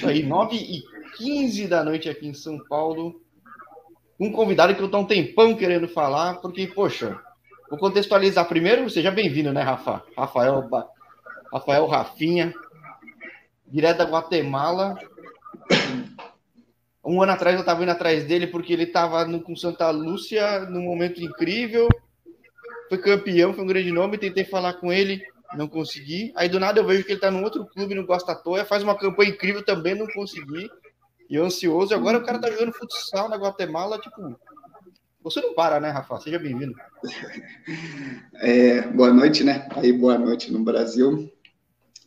isso aí, 9 e 15 da noite aqui em São Paulo. Um convidado que eu estou um tempão querendo falar, porque, poxa, vou contextualizar primeiro. Seja bem-vindo, né, Rafa? Rafael, Rafael Rafinha, direto da Guatemala. Um ano atrás eu estava indo atrás dele porque ele estava com Santa Lúcia num momento incrível. Foi campeão, foi um grande nome. Tentei falar com ele, não consegui. Aí do nada eu vejo que ele está num outro clube, no Gosta Toia, faz uma campanha incrível também, não consegui. E ansioso. Agora o cara tá jogando futsal na Guatemala, tipo. Você não para, né, Rafa? Seja bem-vindo. É, boa noite, né? Aí, boa noite no Brasil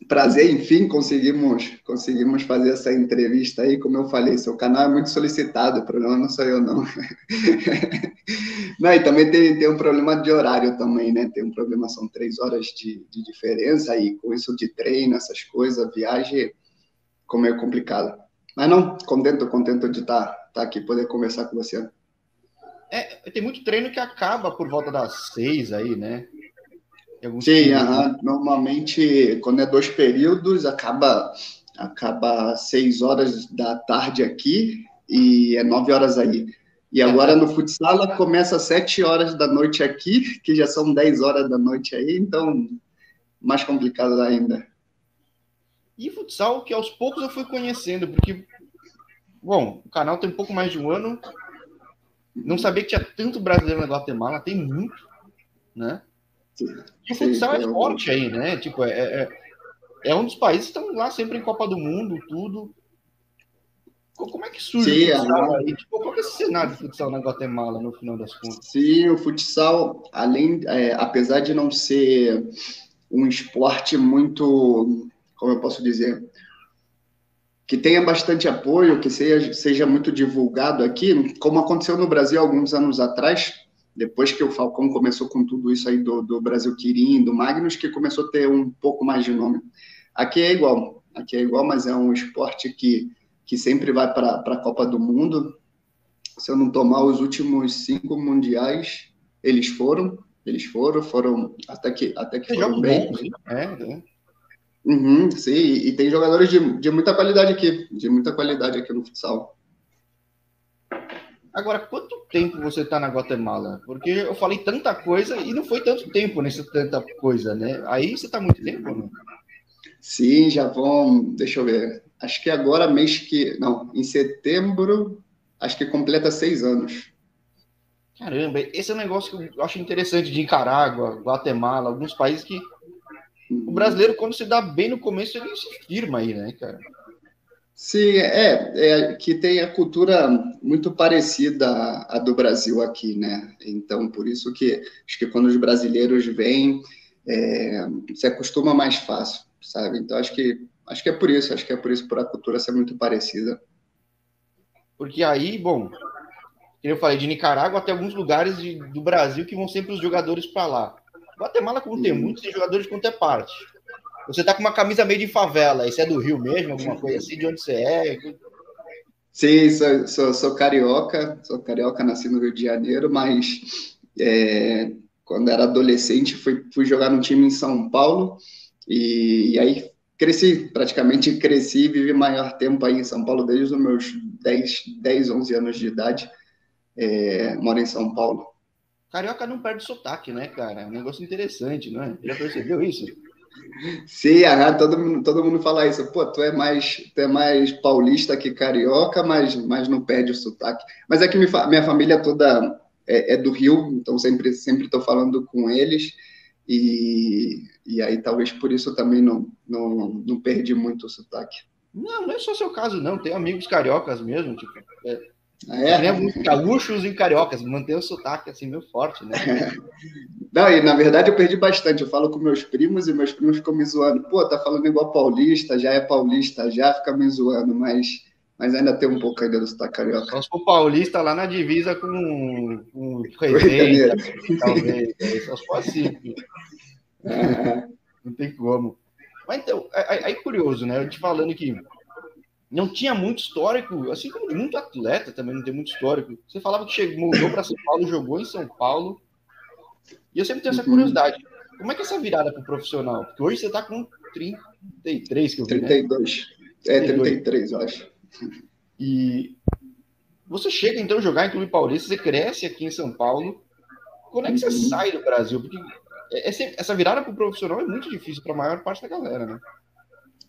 prazer, enfim, conseguimos, conseguimos fazer essa entrevista aí. Como eu falei, seu canal é muito solicitado, o problema não sou eu, não. não e também tem, tem um problema de horário também, né? Tem um problema, são três horas de, de diferença, e com isso de treino, essas coisas, viagem, como é complicado. Mas não, contento, contento de estar tá, tá aqui, poder conversar com você. É, tem muito treino que acaba por volta das seis aí, né? Sim, normalmente quando é dois períodos acaba acaba seis horas da tarde aqui e é nove horas aí. E agora no futsal começa às sete horas da noite aqui, que já são dez horas da noite aí, então mais complicado ainda. E futsal que aos poucos eu fui conhecendo, porque, bom, o canal tem um pouco mais de um ano, não sabia que tinha tanto brasileiro na Guatemala, tem muito, né? E o futsal é forte aí, né? Tipo, é, é, é, um dos países que estão lá sempre em Copa do Mundo, tudo. Como é que surge Sim, o futsal aí? Tipo, qual é esse cenário de futsal na Guatemala, no final das contas? Sim, o futsal, além, é, apesar de não ser um esporte muito, como eu posso dizer, que tenha bastante apoio, que seja, seja muito divulgado aqui, como aconteceu no Brasil alguns anos atrás, depois que o Falcão começou com tudo isso aí do, do Brasil Quirim, do Magnus, que começou a ter um pouco mais de nome. Aqui é igual, aqui é igual, mas é um esporte que, que sempre vai para a Copa do Mundo. Se eu não tomar os últimos cinco mundiais, eles foram, eles foram, foram até que, até que foram bem. Bom, é, é. Uhum, sim, e tem jogadores de, de muita qualidade aqui, de muita qualidade aqui no futsal. Agora, quanto tempo você está na Guatemala? Porque eu falei tanta coisa e não foi tanto tempo nessa tanta coisa, né? Aí você está muito tempo, não? Sim, já vão. Deixa eu ver. Acho que agora, mês que. Não, em setembro, acho que completa seis anos. Caramba, esse é um negócio que eu acho interessante de Nicarágua, Guatemala, alguns países que o brasileiro, quando se dá bem no começo, ele se firma aí, né, cara? Sim, é, é que tem a cultura muito parecida à, do Brasil aqui, né? Então, por isso que acho que quando os brasileiros vêm, é, se acostuma mais fácil, sabe? Então, acho que acho que é por isso, acho que é por isso por a cultura ser muito parecida. Porque aí, bom, eu falei de Nicarágua até alguns lugares de, do Brasil que vão sempre os jogadores para lá. Guatemala, como tem uhum. muitos, tem jogadores de quanto é parte. Você tá com uma camisa meio de favela, isso é do Rio mesmo, alguma coisa assim, de onde você é? Sim, sou, sou, sou carioca, sou carioca, nasci no Rio de Janeiro, mas é, quando era adolescente fui, fui jogar no time em São Paulo e, e aí cresci, praticamente cresci e vivi maior tempo aí em São Paulo desde os meus 10, 10 11 anos de idade. É, moro em São Paulo. Carioca não perde sotaque, né, cara? É um negócio interessante, não é? Já percebeu isso? Sim, todo, mundo, todo mundo fala isso. Pô, tu é mais, tu é mais paulista que carioca, mas, mas não perde o sotaque. Mas é que minha, minha família toda é, é, do Rio, então sempre sempre estou falando com eles. E, e aí talvez por isso também não, não, não perdi muito o sotaque. Não, não é só seu caso, não. Tem amigos cariocas mesmo, tipo. É, ah, é? é gaúchos e cariocas, manter o sotaque assim meio forte, né? Não, e na verdade eu perdi bastante. Eu falo com meus primos e meus primos ficam me zoando. Pô, tá falando igual paulista, já é paulista, já fica me zoando, mas, mas ainda tem um pouco ainda do sotaque carioca. Só se for paulista lá na divisa com, com Resende, talvez. Só se for assim. Não tem como. Mas então, aí, aí curioso, né? Eu te falando que não tinha muito histórico, assim como muito atleta também não tem muito histórico. Você falava que chegou, mudou para São Paulo, jogou em São Paulo, e eu sempre tenho essa uhum. curiosidade. Como é que é essa virada para o profissional? Porque hoje você está com 33, que eu vi, 32. Né? É, 33, eu acho. E você chega então a jogar em Clube Paulista, você cresce aqui em São Paulo. Quando é que você uhum. sai do Brasil? Porque essa virada para o profissional é muito difícil para a maior parte da galera, né?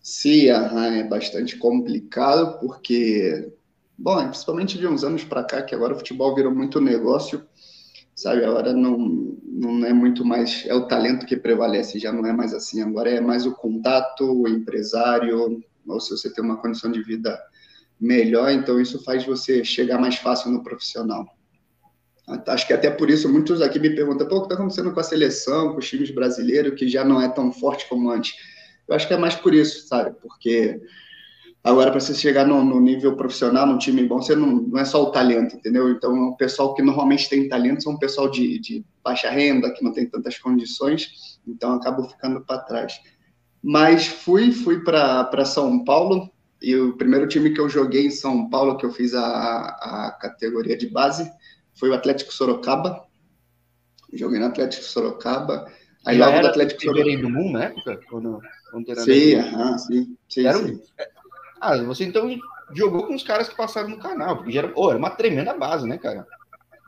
Sim, é bastante complicado, porque, bom, principalmente de uns anos para cá, que agora o futebol virou muito negócio, sabe? Agora não, não é muito mais, é o talento que prevalece, já não é mais assim. Agora é mais o contato, o empresário, ou se você tem uma condição de vida melhor, então isso faz você chegar mais fácil no profissional. Acho que até por isso muitos aqui me perguntam, pô, o que está acontecendo com a seleção, com os times brasileiros, que já não é tão forte como antes? Eu acho que é mais por isso, sabe? Porque agora, para você chegar no, no, nível profissional, num time bom, você não, não é só o talento, entendeu? Então, o pessoal que normalmente tem talento são o pessoal de, de baixa renda, que não tem tantas condições, então acabo ficando para trás. Mas fui, fui para São Paulo, e o primeiro time que eu joguei em São Paulo, que eu fiz a, a categoria de base, foi o Atlético Sorocaba. Joguei no Atlético Sorocaba. Aí logo do Atlético Sorocaba. do mundo na época? Quando, quando era sim, aham, sim, sim, era sim. Ah, você então jogou com os caras que passaram no canal, porque era, oh, era uma tremenda base, né, cara?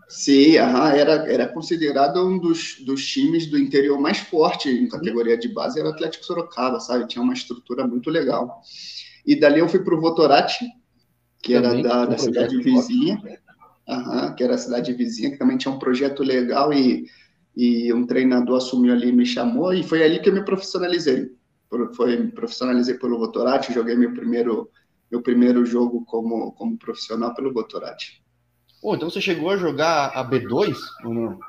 Sim, aham, era, era considerado um dos, dos times do interior mais forte em categoria de base, era o Atlético Sorocaba, sabe? Tinha uma estrutura muito legal. E dali eu fui para o Votorati, que Também, era da, da cidade vizinha uhum, que era a cidade vizinha, que também tinha um projeto legal e, e um treinador assumiu ali e me chamou, e foi ali que eu me profissionalizei. Foi, me profissionalizei pelo Votorati, joguei meu primeiro, meu primeiro jogo como, como profissional pelo Votorati. Pô, então você chegou a jogar a B2 ou não?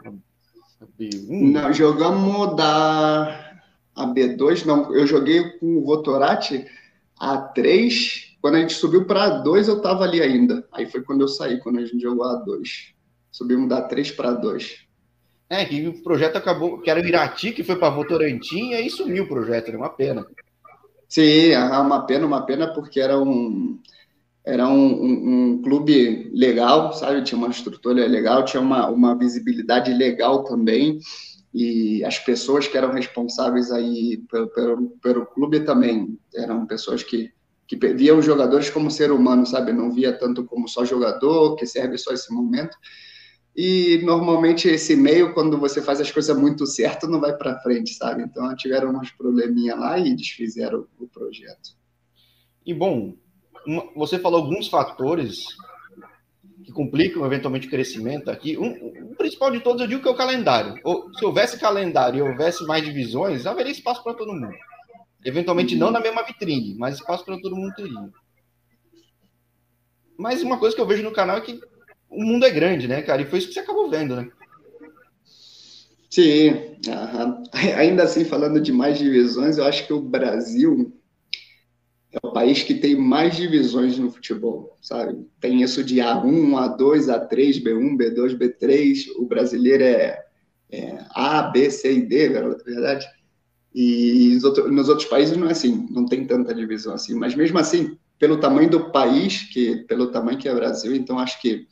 A B1? Não, jogamos da a B2, não. Eu joguei com o Votorati A3 quando a gente subiu para A2, eu estava ali ainda. Aí foi quando eu saí, quando a gente jogou A2. Subimos da 3 para 2. É, que o projeto acabou, que era o Irati, que foi para Votorantim, e aí sumiu o projeto, era uma pena. Sim, uma pena, uma pena, porque era um, era um, um, um, clube legal, sabe? Tinha uma estrutura legal, tinha uma, uma visibilidade legal também, e as pessoas que eram responsáveis aí pelo, pelo, pelo clube também eram pessoas que que via os jogadores como ser humano, sabe? Não via tanto como só jogador, que serve só esse momento. E normalmente esse meio, quando você faz as coisas muito certo, não vai para frente, sabe? Então tiveram uns probleminha lá e desfizeram o projeto. E bom, você falou alguns fatores que complicam eventualmente o crescimento aqui. Um, o principal de todos eu digo que é o calendário. se houvesse calendário e houvesse mais divisões, haveria espaço para todo mundo. Eventualmente não na mesma vitrine, mas espaço para todo mundo teria. Mas uma coisa que eu vejo no canal é que o mundo é grande, né, cara? E foi isso que você acabou vendo, né? Sim, uhum. ainda assim, falando de mais divisões, eu acho que o Brasil é o país que tem mais divisões no futebol, sabe? Tem isso de A1, A2, A3, B1, B2, B3. O brasileiro é, é A, B, C e D, verdade. E nos outros países não é assim, não tem tanta divisão assim. Mas mesmo assim, pelo tamanho do país, que pelo tamanho que é o Brasil, então acho que,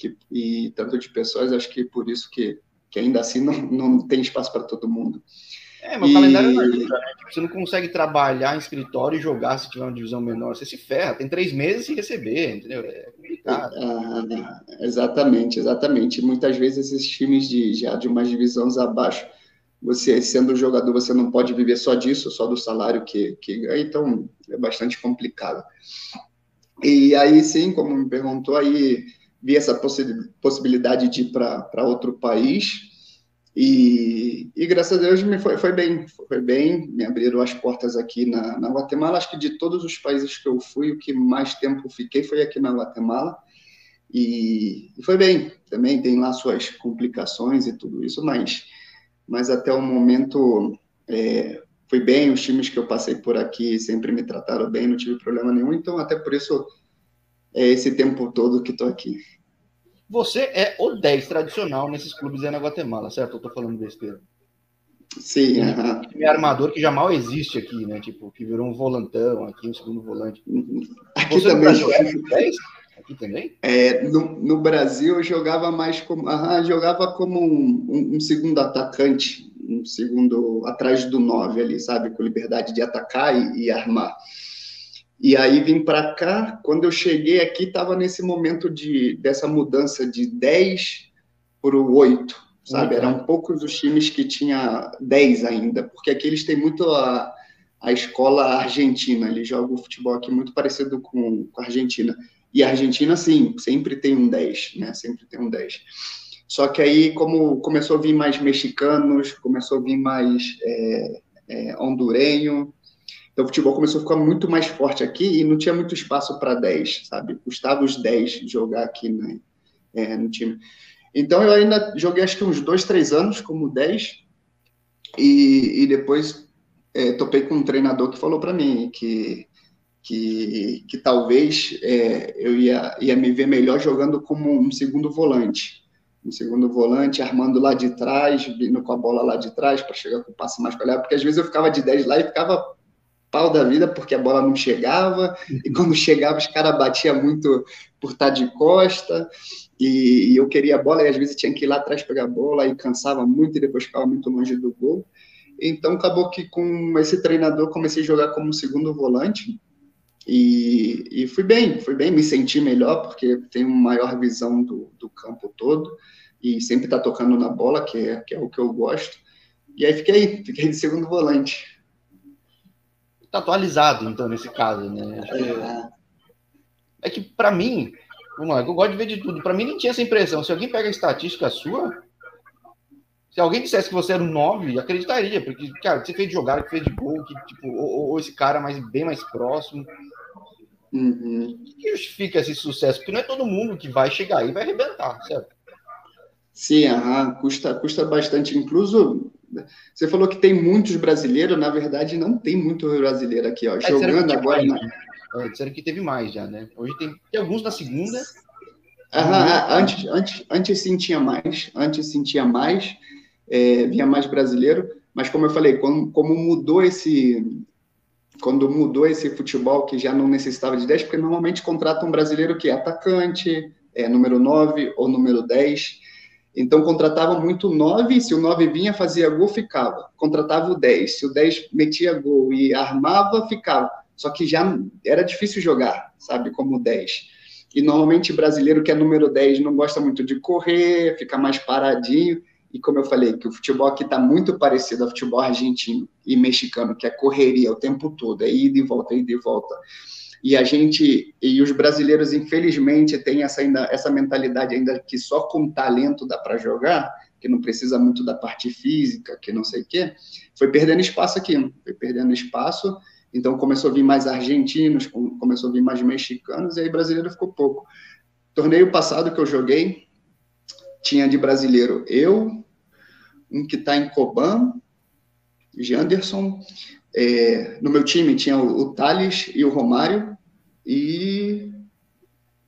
que e tanto de pessoas, acho que por isso que, que ainda assim não, não tem espaço para todo mundo. É, mas e... calendário não ajuda, né? Tipo, você não consegue trabalhar em escritório e jogar se tiver uma divisão menor. Você se ferra, tem três meses e receber, entendeu? É complicado. Ah, exatamente, exatamente. Muitas vezes esses times de, já de umas divisões abaixo você sendo jogador, você não pode viver só disso, só do salário que, que ganha, então é bastante complicado. E aí sim, como me perguntou, aí vi essa possi possibilidade de ir para outro país. E, e, graças a Deus me foi, foi bem, foi bem, me abriram as portas aqui na, na Guatemala, acho que de todos os países que eu fui, o que mais tempo fiquei foi aqui na Guatemala, e, e foi bem, também tem lá suas complicações e tudo isso, mas mas até o momento é, foi bem, os times que eu passei por aqui sempre me trataram bem, não tive problema nenhum, então até por isso é esse tempo todo que estou aqui. Você é o 10 tradicional nesses clubes aí na Guatemala, certo? Eu estou falando besteira. Sim, uh -huh. É armador que já mal existe aqui, né? Tipo, que virou um volantão aqui, um segundo volante. Uhum. Aqui Você também. É 10? Aqui também? É, no, no Brasil eu jogava mais como. Aham, jogava como um, um, um, segundo atacante, um segundo atrás do nove ali, sabe? Com liberdade de atacar e, e armar. E aí vim para cá, quando eu cheguei aqui, estava nesse momento de, dessa mudança de 10 para o 8, sabe? Eram poucos os times que tinha 10 ainda, porque aqui eles têm muito a, a escola argentina, eles jogam futebol aqui muito parecido com, com a Argentina. E a Argentina, sim, sempre tem um 10, né? Sempre tem um 10. Só que aí, como começou a vir mais mexicanos, começou a vir mais é, é, hondurenho, então o futebol começou a ficar muito mais forte aqui e não tinha muito espaço para 10, sabe? Custava os 10 jogar aqui né, é, no time. Então eu ainda joguei acho que uns dois, três anos como 10 e, e depois é, topei com um treinador que falou para mim que, que, que talvez é, eu ia, ia me ver melhor jogando como um segundo volante. Um segundo volante, armando lá de trás, vindo com a bola lá de trás para chegar com o passe mais quadrado, porque às vezes eu ficava de 10 lá e ficava pau da vida porque a bola não chegava, e uhum. quando chegava os caras batiam muito por estar de costa, e, e, eu queria a bola, e às vezes tinha que ir lá atrás pegar a bola, e cansava muito, e depois ficava muito longe do gol. Então acabou que com esse treinador comecei a jogar como segundo volante, e, e fui bem, fui bem, me senti melhor, porque tenho maior visão do, do campo todo, e sempre tá tocando na bola, que é, que é o que eu gosto. E aí fiquei, fiquei de segundo volante tá atualizado, então, nesse caso, né? É, é que, para mim, vamos lá, eu gosto de ver de tudo. Para mim, nem tinha essa impressão. Se alguém pega a estatística sua, se alguém dissesse que você era um 9, acreditaria, porque, cara, você fez de jogar, que fez de gol, que, tipo, ou, ou esse cara mais, bem mais próximo. Uhum. O que justifica esse sucesso? Porque não é todo mundo que vai chegar aí e vai arrebentar, certo? Sim, aham, custa, custa bastante. Incluso, você falou que tem muitos brasileiros, na verdade não tem muito brasileiro aqui, ó. É, jogando agora. Mais, né? é, disseram que teve mais já, né? Hoje tem, tem alguns na segunda. Aham, antes, antes, antes sim tinha mais, antes sim tinha mais, é, vinha mais brasileiro, mas como eu falei, como, como mudou esse, quando mudou esse futebol que já não necessitava de 10, porque normalmente contrata um brasileiro que é atacante, é número 9 ou número 10, então, contratava muito 9, se o 9 vinha, fazia gol, ficava. Contratava o 10, se o 10 metia gol e armava, ficava. Só que já era difícil jogar, sabe, como 10. E normalmente brasileiro que é número 10 não gosta muito de correr, fica mais paradinho. E como eu falei, que o futebol aqui está muito parecido ao futebol argentino e mexicano, que é correria o tempo todo, é ida e volta, ida e volta. E a gente, e os brasileiros, infelizmente, têm essa, ainda, essa mentalidade ainda que só com talento dá para jogar, que não precisa muito da parte física, que não sei o quê, foi perdendo espaço aqui, foi perdendo espaço. Então começou a vir mais argentinos, começou a vir mais mexicanos, e aí brasileiro ficou pouco. Torneio passado que eu joguei, tinha de brasileiro eu, um que está em Coban, Janderson, é, no meu time tinha o, o Thales e o Romário, e,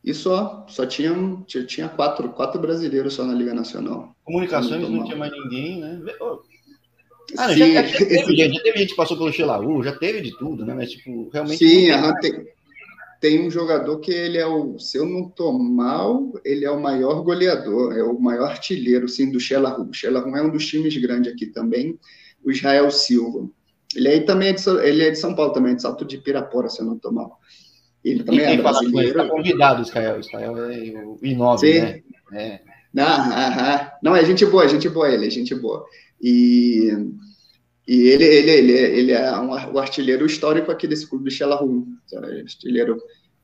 e só, só tinha, tinha, tinha quatro, quatro brasileiros só na Liga Nacional. Comunicações não tinha mais ninguém, né? Ah, não, já, já, teve, já, teve gente que passou pelo Xelaú, já teve de tudo, né? Mas, tipo, realmente. Sim, tem, tem, tem, um jogador que ele é o. Se eu não tô mal, ele é o maior goleador, é o maior artilheiro, sim, do Xelaú. O Xelaú é um dos times grandes aqui também, o Israel Silva. Ele aí também é de, ele é de São Paulo também, de Salto de Pirapora, se eu não estou mal. Ele também é brasileiro. Está convidado, Israel. Israel é o I9, Sim. né? É. Não, aham. não, é gente boa, gente boa ele, é gente boa. E, e ele, ele, ele, ele é um, o artilheiro histórico aqui desse clube do Xelarum, artilheiro.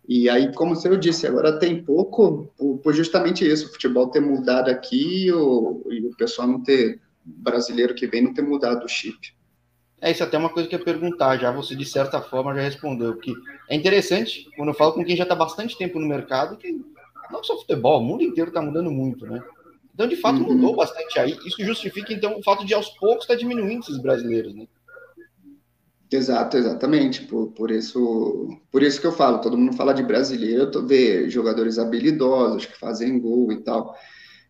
E aí, como eu disse, agora tem pouco, por justamente isso, o futebol ter mudado aqui e o, e o pessoal não ter, brasileiro que vem não ter mudado o chip. É, isso é até uma coisa que eu ia perguntar, já você de certa forma já respondeu, que é interessante quando eu falo com quem já está bastante tempo no mercado, que não só futebol, o mundo inteiro está mudando muito, né? Então, de fato, uhum. mudou bastante aí. Isso justifica, então, o fato de aos poucos estar tá diminuindo esses brasileiros, né? Exato, exatamente. Por, por, isso, por isso que eu falo, todo mundo fala de brasileiro, eu vê jogadores habilidosos que fazem gol e tal.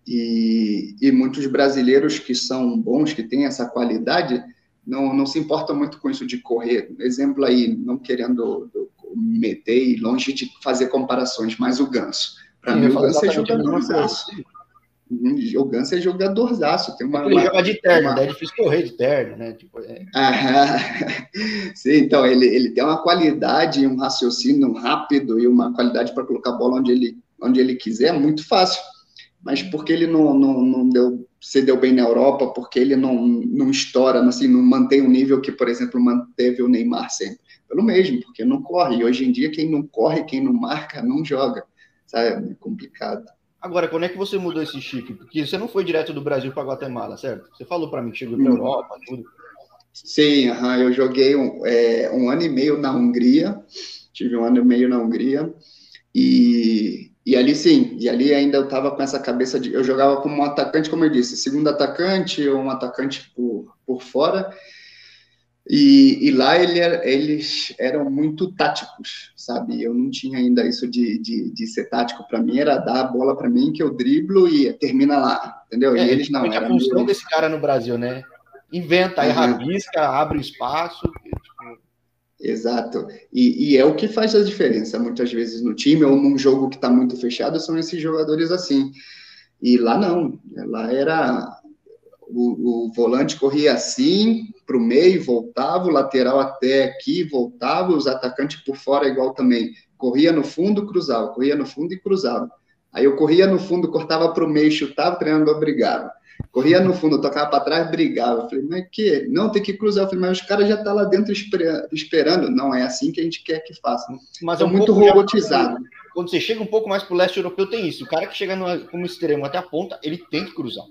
E, e muitos brasileiros que são bons, que têm essa qualidade, não, não se importa muito com isso de correr. Exemplo aí, não querendo meter e longe de fazer comparações, mas o Ganso. Para mim, o Ganso é jogador Uhum, o Ganso é jogadorzaço. Tem uma, Ele uma, joga de terno, uma... né? é difícil correr de terno, né? Tipo, é... Sim, então ele, ele tem uma qualidade, um raciocínio rápido e uma qualidade para colocar a bola onde ele, onde ele quiser, muito fácil. Mas porque ele não, não, não deu, se deu bem na Europa, porque ele não, não estoura, assim, não mantém o nível que, por exemplo, manteve o Neymar sempre. Pelo mesmo, porque não corre. E hoje em dia, quem não corre, quem não marca, não joga. Sabe? É complicado. Agora, quando é que você mudou esse chip? Porque você não foi direto do Brasil para Guatemala, certo? Você falou para mim que chegou para Europa, tudo. Sim, uhum, eu joguei um, é, um, ano e meio na Hungria, tive um ano e meio na Hungria, e, e ali sim, e ali ainda eu estava com essa cabeça de. Eu jogava como um atacante, como eu disse, segundo atacante ou um atacante por, por fora, e, e, lá ele eles eram muito táticos, sabe? Eu não tinha ainda isso de, de, de ser tático. Para mim era dar a bola para mim que eu driblo e termina lá, entendeu? É, e eles não. É a função meio... desse cara no Brasil, né? Inventa, aí uhum. rabisca, abre espaço. Tipo... Exato. E, e, é o que faz a diferença muitas vezes no time ou num jogo que está muito fechado são esses jogadores assim. E lá não. Lá era o, o volante corria assim para o meio, voltava, o lateral até aqui, voltava, os atacantes por fora igual também. Corria no fundo, cruzava, corria no fundo e cruzava. Aí eu corria no fundo, cortava para o meio, chutava, o treinador. Corria no fundo, tocava para trás, brigava. Eu falei, mas que? Não, tem que cruzar. Eu falei, mas os caras já estão tá lá dentro esperando. Não, é assim que a gente quer que faça. Mas é um muito robotizado. Já, quando você chega um pouco mais para o leste europeu, tem isso. O cara que chega no, como extremo até a ponta, ele tem que cruzar.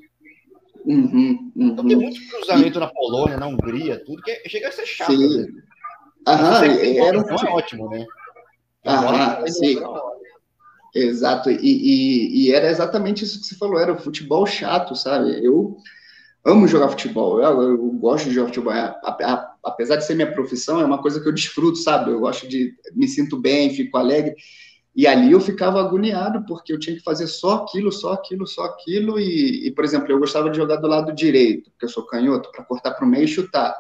Uhum, uhum. Então tem muito cruzamento e... na Polônia, na Hungria, tudo que chega a ser chato. Sim. Né? Aham, era um... é ótimo, né? Aham, sim. Exato, e, e, e, era exatamente isso que você falou, era o futebol chato, sabe? Eu amo jogar futebol, eu, eu gosto de jogar futebol, apesar de ser minha profissão, é uma coisa que eu desfruto, sabe? Eu gosto de, me sinto bem, fico alegre, e ali eu ficava agoniado, porque eu tinha que fazer só aquilo, só aquilo, só aquilo. E, e por exemplo, eu gostava de jogar do lado direito, porque eu sou canhoto, para cortar para o meio e chutar.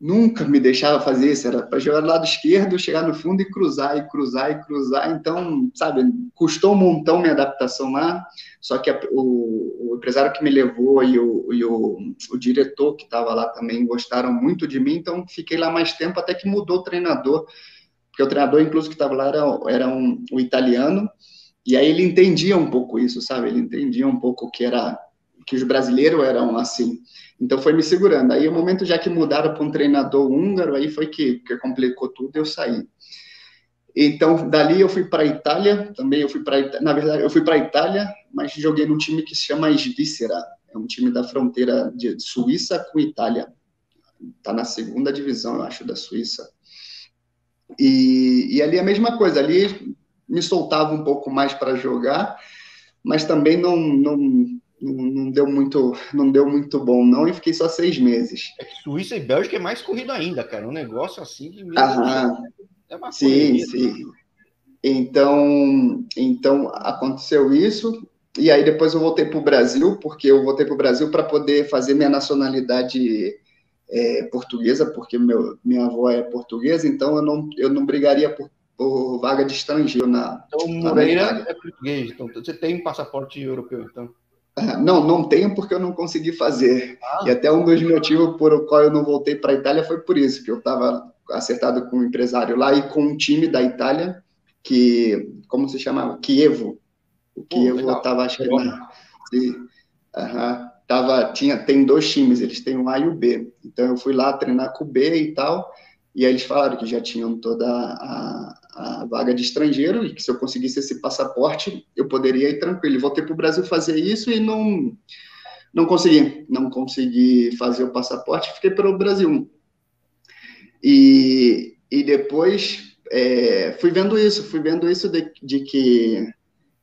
Nunca me deixava fazer isso, era para jogar do lado esquerdo, chegar no fundo e cruzar, e cruzar, e cruzar. Então, sabe, custou um montão minha adaptação lá. Só que a, o, o, empresário que me levou e o, e o, o diretor que estava lá também gostaram muito de mim, então fiquei lá mais tempo até que mudou o treinador porque o treinador, inclusive, que estava lá era, era um, um, italiano, e aí ele entendia um pouco isso, sabe? Ele entendia um pouco que era que os brasileiros eram assim. Então foi me segurando. Aí o momento já que mudaram para um treinador húngaro, aí foi que, que complicou tudo eu saí. Então, dali eu fui para a Itália, também eu fui para na verdade, eu fui para a Itália, mas joguei num time que se chama Svícera, é um time da fronteira de Suíça com Itália. Está na segunda divisão, eu acho, da Suíça. E, e ali a mesma coisa, ali me soltava um pouco mais para jogar, mas também não, não, não, deu muito não deu muito bom não e fiquei só seis meses. É que Suíça e Bélgica é mais corrido ainda, cara, um negócio assim de Aham. é uma sim, sim. Então, então aconteceu isso e aí depois eu voltei para o Brasil porque eu voltei para o Brasil para poder fazer minha nacionalidade é, portuguesa, porque meu, minha avó é portuguesa, então eu não, eu não brigaria por, por vaga de estrangeiro na. Então, Moreira é português, então você tem passaporte europeu, então? Não, não tenho porque eu não consegui fazer. Ah. E até um dos motivos por o qual eu não voltei para a Itália foi por isso, que eu estava acertado com um empresário lá e com um time da Itália que, como se chamava? Kievo. O Kievo estava, acho que na... Tava, tinha, tem dois times, eles têm o A e o B. Então eu fui lá treinar com o B e tal, e aí eles falaram que já tinham toda a, a vaga de estrangeiro e que se eu conseguisse esse passaporte, eu poderia ir tranquilo. Voltei para o Brasil fazer isso e não, não consegui, não consegui fazer o passaporte, fiquei pelo Brasil. E, e depois é, fui vendo isso, fui vendo isso de, de que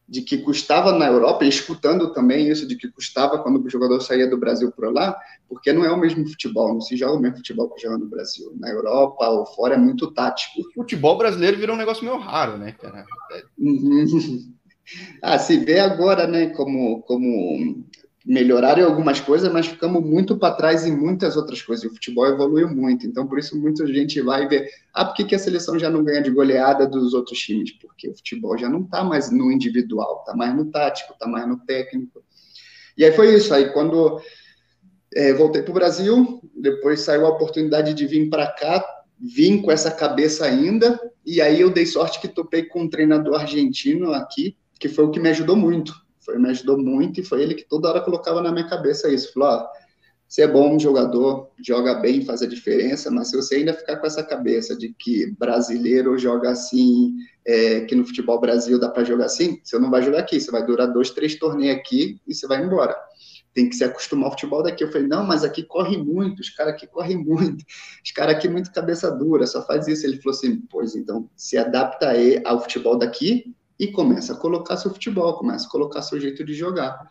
de que custava na Europa, e escutando também isso de que custava quando o jogador saía do Brasil para lá, porque não é o mesmo futebol, não se joga o mesmo futebol que joga no Brasil. Na Europa ou fora é muito tático. O futebol brasileiro virou um negócio meio raro, né, cara? Uhum. Ah, se vê agora, né, como, como melhoraram algumas coisas, mas ficamos muito para trás em muitas outras coisas. O futebol evoluiu muito, então por isso muita gente vai ver, ah, por que, que a seleção já não ganha de goleada dos outros times? Porque o futebol já não está mais no individual, está mais no tático, está mais no técnico. E aí foi isso. Aí quando é, voltei para o Brasil, depois saiu a oportunidade de vir para cá, vim com essa cabeça ainda, e aí eu dei sorte que topei com um treinador argentino aqui, que foi o que me ajudou muito. Foi, me ajudou muito e foi ele que toda hora colocava na minha cabeça isso. Falou, ó, você é bom jogador, joga bem, faz a diferença, mas se você ainda ficar com essa cabeça de que brasileiro joga assim, é, que no futebol Brasil dá para jogar assim, você não vai jogar aqui, você vai durar dois, três torneios aqui e você vai embora. Tem que se acostumar ao futebol daqui. Eu falei, não, mas aqui corre muito, os caras aqui correm muito, os caras aqui muito cabeça dura, só faz isso. Ele falou assim, pois então, se adapta aí ao futebol daqui e começa a colocar seu futebol, começa a colocar seu jeito de jogar.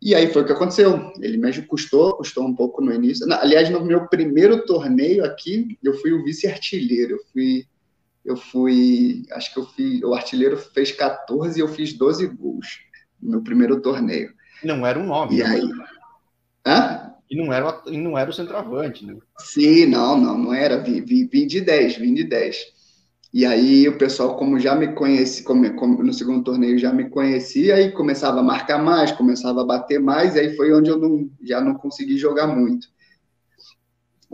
E aí foi o que aconteceu. Ele me custou, custou um pouco no início. Aliás, no meu primeiro torneio aqui, eu fui o vice-artilheiro. Eu fui, eu fui, acho que eu fui, o artilheiro fez 14 e eu fiz 12 gols no meu primeiro torneio. Não era um 9. E né? aí? Hã? E não era, e não era o centroavante, né? Sim, não, não, não era. Vim, vim, vim de 10, vim de 10. E aí o pessoal, como já me conhece, como, como, no segundo torneio já me conhecia, aí começava a marcar mais, começava a bater mais, e aí foi onde eu não, já não consegui jogar muito.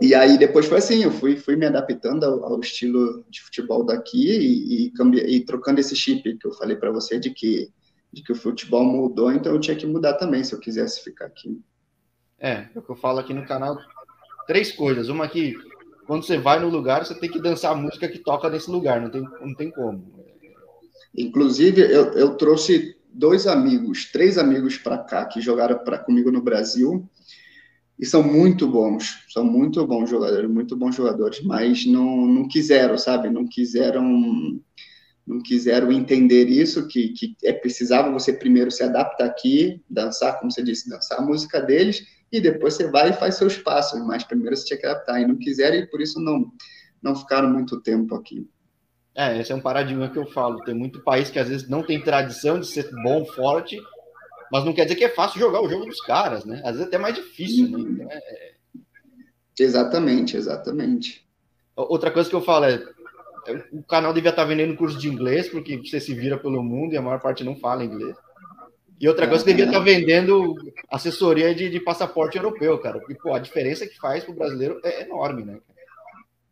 E aí depois foi assim, eu fui, fui me adaptando ao, ao estilo de futebol daqui e, e, e trocando esse chip que eu falei para você de que, de que o futebol mudou, então eu tinha que mudar também se eu quisesse ficar aqui. É, é o que eu falo aqui no canal, três coisas. Uma que quando você vai no lugar, você tem que dançar a música que toca nesse lugar, não tem, não tem como. Inclusive, eu, eu trouxe dois amigos, três amigos para cá que jogaram comigo no Brasil e são muito bons, são muito bons jogadores, muito bons jogadores, mas não, não quiseram, sabe? Não quiseram não quiseram entender isso, que, que é precisava você primeiro se adaptar aqui, dançar, como você disse, dançar a música deles, e depois você vai e faz seus passos, mas primeiro você tinha que adaptar, e não quiseram, e por isso não, não ficaram muito tempo aqui. É, esse é um paradigma que eu falo, tem muito país que às vezes não tem tradição de ser bom, forte, mas não quer dizer que é fácil jogar o jogo dos caras, né? Às vezes é até mais difícil, né? Então, é, é... Exatamente, exatamente. Outra coisa que eu falo é, o canal devia estar vendendo curso de inglês, porque você se vira pelo mundo e a maior parte não fala inglês. E outra coisa, devia estar vendendo assessoria de, de passaporte europeu, cara. Porque, pô, a diferença que faz para o brasileiro é enorme, né?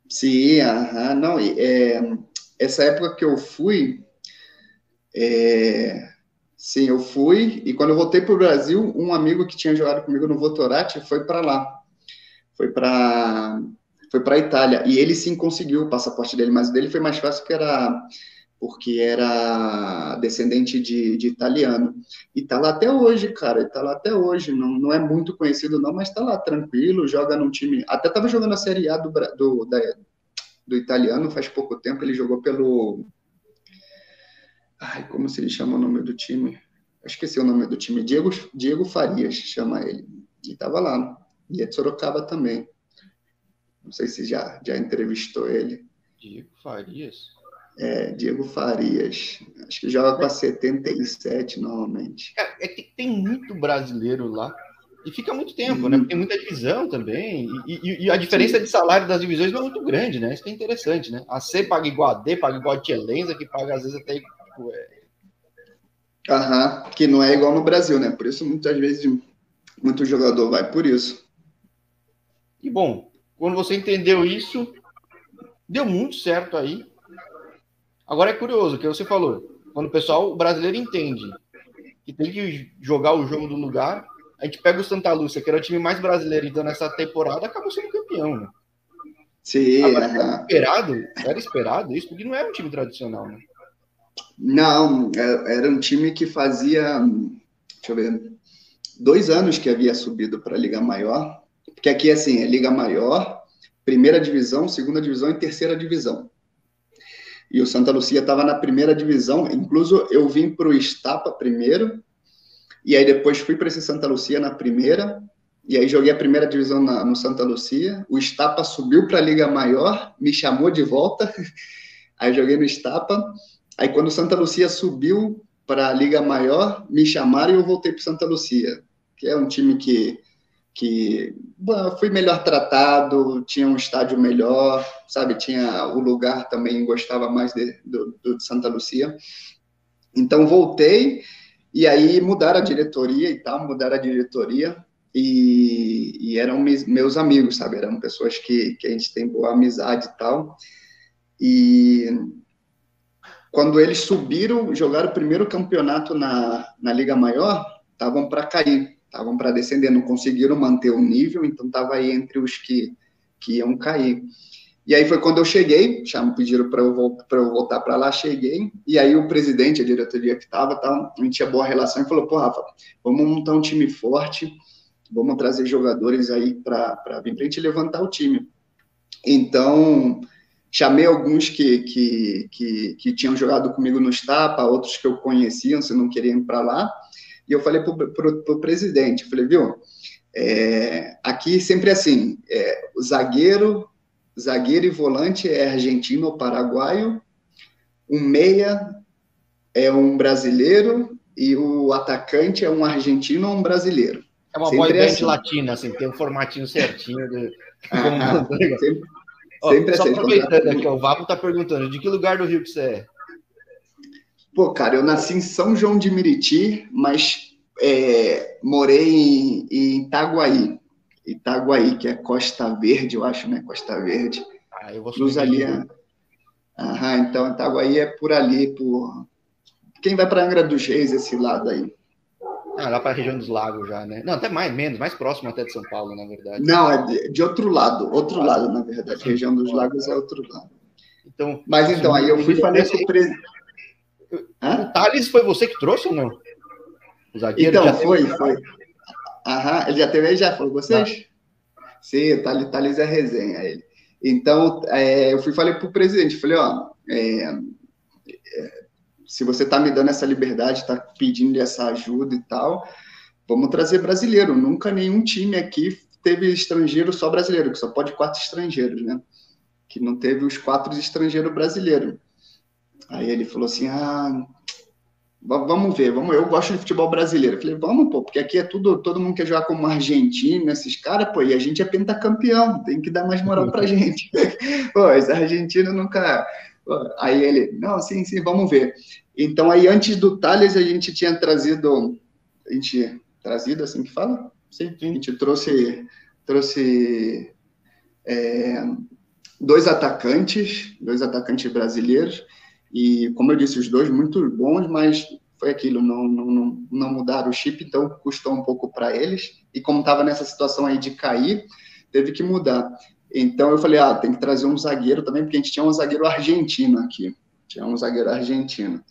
Sim, aham, não, é, essa época que eu fui, é, sim, eu fui, e quando eu voltei para o Brasil, um amigo que tinha jogado comigo no Votorati foi para lá, foi para foi para a Itália, e ele sim conseguiu o passaporte dele, mas o dele foi mais fácil que era porque era descendente de, de italiano. E tá lá até hoje, cara, tá lá até hoje. Não, não é muito conhecido, não, mas tá lá tranquilo, joga num time. Até tava jogando a Série A do, do, da, do italiano faz pouco tempo, ele jogou pelo. Ai, como se ele chama o nome do time? Eu esqueci o nome do time. Diego, Diego Farias chama ele. E tava lá. E é de Sorocaba também. Não sei se já, já entrevistou ele. Diego Farias? É, Diego Farias. Acho que joga com a 77 normalmente. É, é que tem muito brasileiro lá. E fica muito tempo, né? Uhum. Tem muita divisão também. E, e, e, a diferença de salário das divisões não é muito grande, né? Isso que é interessante, né? A C paga igual a D, paga igual a Tchelenza, que paga às vezes até. É... Aham, que não é igual no Brasil, né? Por isso muitas vezes muito jogador vai por isso. E bom, quando você entendeu isso, deu muito certo aí. Agora é curioso, o que você falou. Quando o pessoal o brasileiro entende que tem que jogar o jogo do lugar, a gente pega o Santa Lúcia, que era o time mais brasileiro, então nessa temporada acabou sendo campeão, né? Sim. Agora, era esperado, era esperado isso, porque não era um time tradicional, né? Não, é, era um time que fazia, deixa eu ver, dois anos que havia subido para a Liga Maior, porque aqui, assim, é Liga Maior, primeira divisão, segunda divisão e terceira divisão e o Santa Lucia estava na primeira divisão. Incluso eu vim para o Estapa primeiro, e aí depois fui para esse Santa Lucia na primeira, e aí joguei a primeira divisão na, no Santa Lucia. O Estapa subiu para a Liga Maior, me chamou de volta, aí joguei no Estapa. Aí quando o Santa Lucia subiu para a Liga Maior, me chamaram e eu voltei para Santa Lucia, que é um time que que bom, fui melhor tratado, tinha um estádio melhor, sabe? Tinha o lugar também, gostava mais de, do, do Santa Lucia. Então voltei E aí mudaram a diretoria e tal, mudaram a diretoria e, e eram meus amigos, sabe? Eram pessoas que, que a gente tem boa amizade e tal. E quando eles subiram, jogaram o primeiro campeonato na, na Liga Maior, estavam para cair, estavam para descender, não conseguiram manter o nível, então estava aí entre os que, que iam cair. E aí foi quando eu cheguei, já me pediram para eu, eu voltar para lá, cheguei, e aí o presidente, a diretoria que estava, tá, a gente tinha boa relação, e falou, pô, Rafa, vamos montar um time forte, vamos trazer jogadores aí para vir para a gente levantar o time. Então, chamei alguns que, que, que, que, tinham jogado comigo no Estapa, outros que eu conhecia, se não queriam ir para lá, e eu falei para o presidente, falei, viu, é, aqui sempre é assim, é, o zagueiro, zagueiro e volante é argentino ou paraguaio, um meia é um brasileiro e o atacante é um argentino ou um brasileiro. É uma boa ideia assim. latina, assim, tem um formatinho certinho. De... Ah, sempre, sempre Só assim, aproveitando aqui, o Vapo tá perguntando, de que lugar do Rio que você é? Pô, cara, eu nasci em São João de Meriti, mas é, morei em, em Itaguaí. Itaguaí, que é Costa Verde, eu acho, né? Costa Verde. Ah, eu vou Luz ali. É... Aham, então Itaguaí é por ali, por. Quem vai para Angra dos Reis, esse lado aí. Ah, lá para a região dos lagos já, né? Não, até mais, menos, mais próximo até de São Paulo, na verdade. Não, é de, de outro lado, outro ah, lado, na verdade. A região dos lagos é outro lado. Então, Mas então, aí eu fui falei com o presidente. O Thales foi você que trouxe ou não? O zagueiro então, foi, teve... foi. Aham, ele já teve aí, já falou vocês? Ah. Sim, o Thales, Thales é resenha, ele. Então, é, eu fui falei para o presidente, falei, ó, é, é, se você está me dando essa liberdade, está pedindo essa ajuda e tal, vamos trazer brasileiro. Nunca nenhum time aqui teve estrangeiro só brasileiro, que só pode quatro estrangeiros, né? Que não teve os quatro estrangeiros brasileiros. Aí ele falou assim: ah, vamos ver, vamos. Eu gosto de futebol brasileiro. Eu falei, vamos, pô, porque aqui é tudo, todo mundo quer jogar como argentino, esses caras, pô, e a gente é pentacampeão, tem que dar mais moral pra gente. pô, esse argentino nunca. Aí ele, não, sim, sim, vamos ver. Então, aí, antes do Thales, a gente tinha trazido, a gente, trazido, assim que fala? Sim, a gente trouxe, trouxe é, dois atacantes, dois atacantes brasileiros, e, como eu disse, os dois muito bons, mas foi aquilo, não, não, não mudaram o chip, então custou um pouco para eles, e como estava nessa situação aí de cair, teve que mudar. Então eu falei, ah, tem que trazer um zagueiro também, porque a gente tinha um zagueiro argentino aqui, tinha um zagueiro argentino.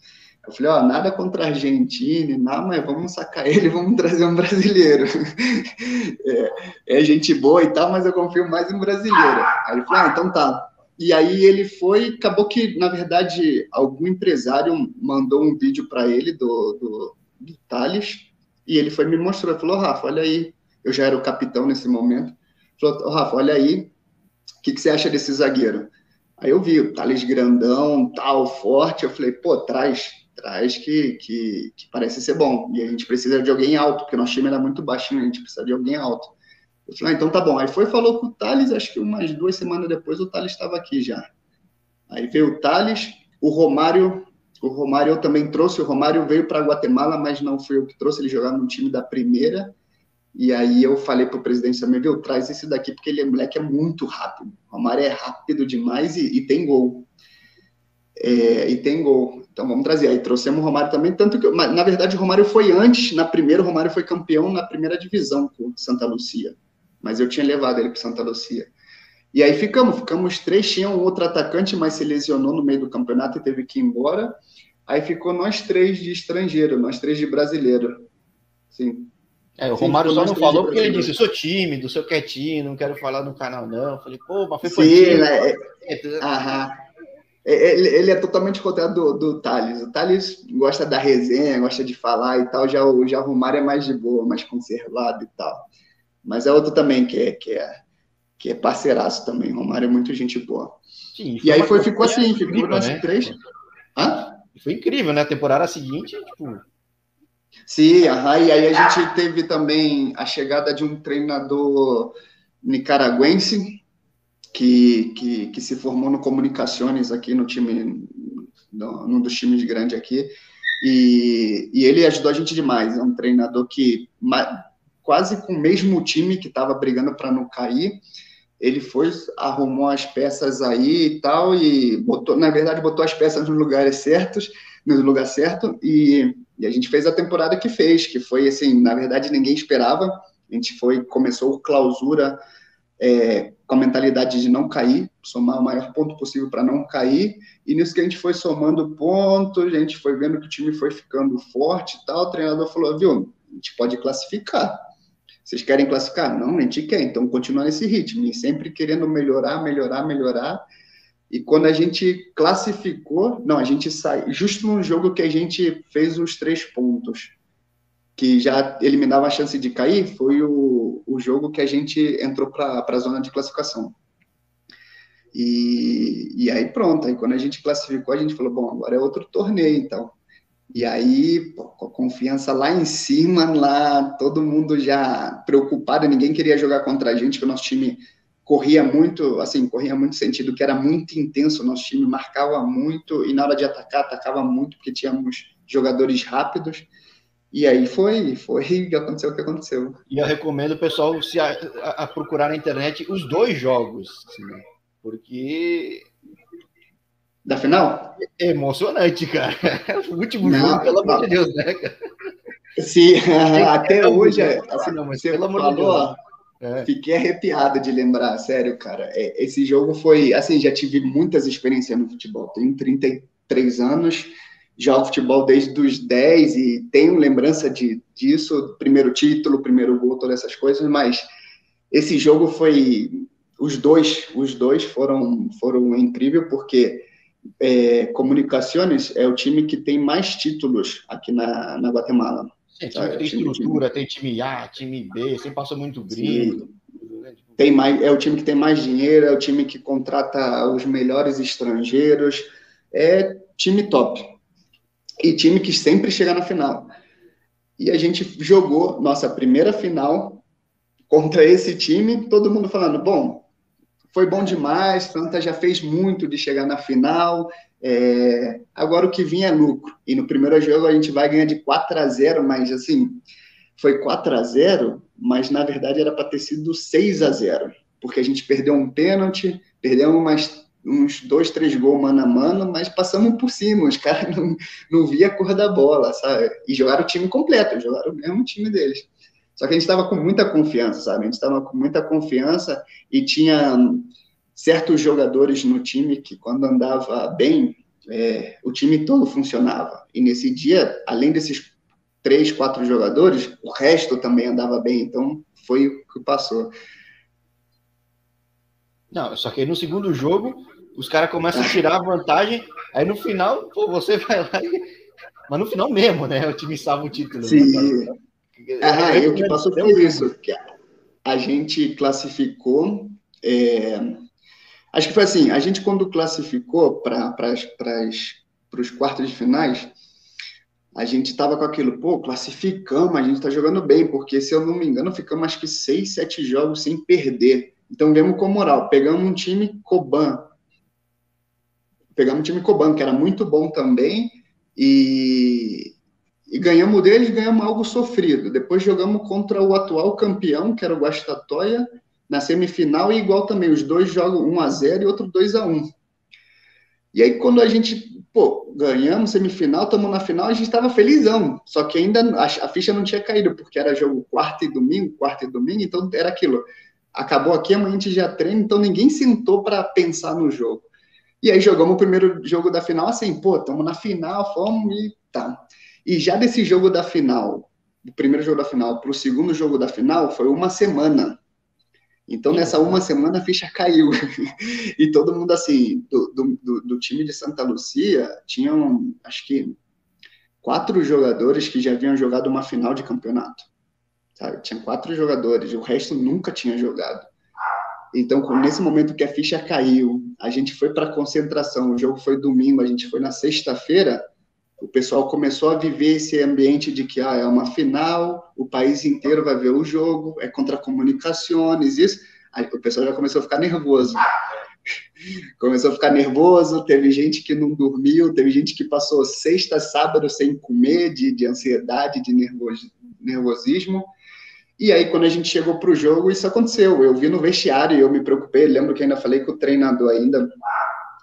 Eu falei, ó, nada contra a Argentina, não, mas vamos sacar ele, vamos trazer um brasileiro. é, é, gente boa e tal, mas eu confio mais em brasileiro. Aí ele falou, ah, então tá. E aí ele foi, acabou que, na verdade, algum empresário mandou um vídeo para ele do, do, do Thales, e ele foi me mostrou, falou, Rafa, olha aí, eu já era o capitão nesse momento, falou, oh, Rafa, olha aí, o que, que você acha desse zagueiro? Aí eu vi o Thales grandão, tal, forte, eu falei, pô, traz, traz que, que, que, parece ser bom. E a gente precisa de alguém alto, porque nosso time era muito baixinho, a gente precisa de alguém alto. Eu falei, ah, então tá bom. Aí foi falou com o Thales, acho que umas duas semanas depois o Thales estava aqui já. Aí veio o Thales, o Romário, o Romário eu também trouxe, o Romário veio para Guatemala, mas não foi eu que trouxe, ele jogava no time da primeira. E aí eu falei para o presidente também, viu, traz esse daqui, porque ele é moleque, é muito rápido. O Romário é rápido demais e, e tem gol. É, e tem gol. Então vamos trazer. Aí trouxemos o Romário também, tanto que, na verdade, o Romário foi antes, na primeira, o Romário foi campeão na primeira divisão com Santa Lucia mas eu tinha levado ele para Santa Lucia. E aí ficamos, ficamos três, tinha um outro atacante, mas se lesionou no meio do campeonato e teve que ir embora. Aí ficou nós três de estrangeiro, nós três de brasileiro. Sim. É, o Sim, Romário só não falou porque ele disse, eu sou tímido, sou quietinho, não quero falar no canal, não. Eu falei, pô, mas foi Sim, é, é, aham. É, ele, ele, é totalmente contrário do, do Thales. O Thales gosta da resenha, gosta de falar e tal, já, já o Romário é mais de boa, mais conservado e tal. Mas é outro também que é, que é, que é parceiraço também. Romário é muito gente boa. Sim, e aí foi, ficou assim, ficou incrível, nós né? três. Hã? Foi incrível, né? A temporada seguinte, tipo. Sim, aham, e aí a gente teve também a chegada de um treinador nicaragüense que, que, que se formou no Comunicações aqui no time, no, num dos times grandes aqui. E, e ele ajudou a gente demais. É um treinador que, quase com o mesmo time que estava brigando para não cair, ele foi, arrumou as peças aí e tal, e botou, na verdade, botou as peças nos lugares certos, no lugar certo, e, e a gente fez a temporada que fez, que foi assim, na verdade, ninguém esperava. A gente foi, começou clausura é, com a mentalidade de não cair, somar o maior ponto possível para não cair, e nisso que a gente foi somando pontos, a gente foi vendo que o time foi ficando forte e tal, o treinador falou, viu, a gente pode classificar. Vocês querem classificar? Não, a gente quer, então continua nesse ritmo, e sempre querendo melhorar, melhorar, melhorar, e quando a gente classificou, não, a gente sai, justo no jogo que a gente fez os três pontos, que já eliminava a chance de cair, foi o, o jogo que a gente entrou para a zona de classificação. E, e aí pronto, aí quando a gente classificou, a gente falou, bom, agora é outro torneio, então. E aí, pô, com a confiança lá em cima, lá todo mundo já preocupado, ninguém queria jogar contra a gente, porque o nosso time corria muito, assim, corria muito sentido que era muito intenso, o nosso time marcava muito e na hora de atacar, atacava muito, porque tínhamos jogadores rápidos. E aí foi, foi aconteceu o que aconteceu. E eu recomendo o pessoal se a, a, a procurar na internet os dois jogos, assim, porque da final? É emocionante, cara. O último não, jogo, pelo amor de Deus, né? Sim, até hoje, assim, não, mas pelo amor de Deus. É. Fiquei arrepiado de lembrar, sério, cara. É, esse jogo foi, assim, já tive muitas experiências no futebol. Tenho 33 anos, jogo futebol desde os 10 e tenho lembrança de, disso, primeiro título, primeiro gol, todas essas coisas, mas esse jogo foi os dois, os dois foram foram incrível porque é, Comunicações é o time que tem mais títulos aqui na, na Guatemala. Sim, time é, tem estrutura, time... tem time A, time B, sempre passa muito brilho. Tem mais, é o time que tem mais dinheiro, é o time que contrata os melhores estrangeiros, é time top e time que sempre chega na final. E a gente jogou nossa primeira final contra esse time, todo mundo falando, bom, foi bom demais, Santa já fez muito de chegar na final, é, agora o que vinha é lucro. E no primeiro jogo a gente vai ganhar de 4 a 0, mas assim, foi 4 a 0, mas na verdade era para ter sido 6 a 0, porque a gente perdeu um pênalti, perdeu umas uns dois, três gols mano a mano, mas passamos por cima, os caras não, não via a cor da bola, sabe? E jogaram o time completo, jogaram o mesmo time deles. Só que a gente estava com muita confiança, sabe? A gente estava com muita confiança e tinha certos jogadores no time que, quando andava bem, é, o time todo funcionava. E nesse dia, além desses três, quatro jogadores, o resto também andava bem. Então, foi o que passou. Não, só que aí no segundo jogo, os caras começam a tirar a vantagem, aí no final, pô, você vai lá e... Mas no final mesmo, né? O time salva o título. Sim. Né? Ah, e o que passou foi isso. A gente classificou. É... Acho que foi assim: a gente, quando classificou para os quartos de finais, a gente estava com aquilo, pô, classificamos, a gente está jogando bem, porque se eu não me engano, ficamos acho que seis, sete jogos sem perder. Então, vemos com moral. Pegamos um time Coban. Pegamos um time Coban, que era muito bom também, e, e ganhamos deles, ganhamos algo sofrido. Depois jogamos contra o atual campeão, que era o Guastatoya, na semifinal, e igual também, os dois jogam 1 a 0 e outro 2 a 1 E aí, quando a gente, pô, ganhamos semifinal, estamos na final, a gente estava felizão. Só que ainda a, a, ficha não tinha caído, porque era jogo quarta e domingo, quarta e domingo, então era aquilo acabou aqui, amanhã a gente já treina, então ninguém sentou para pensar no jogo. E aí jogamos o primeiro jogo da final assim, pô, estamos na final, fomos e tá. E já desse jogo da final, do primeiro jogo da final para o segundo jogo da final, foi uma semana. Então, nessa uma semana, a ficha caiu. e todo mundo, assim, do, do, do, time de Santa Lucia, tinham, acho que, quatro jogadores que já haviam jogado uma final de campeonato. Sabe? Tinha quatro jogadores, o resto nunca tinha jogado. Então, nesse momento que a ficha caiu, a gente foi para concentração, o jogo foi domingo, a gente foi na sexta-feira, o pessoal começou a viver esse ambiente de que ah, é uma final, o país inteiro vai ver o jogo, é contra comunicações, isso. Aí, o pessoal já começou a ficar nervoso. Começou a ficar nervoso, teve gente que não dormiu, teve gente que passou sexta, sábado sem comer, de, de ansiedade, de nervos, nervosismo. E aí, quando a gente chegou para o jogo, isso aconteceu. Eu vi no vestiário eu me preocupei. Lembro que ainda falei com o treinador ainda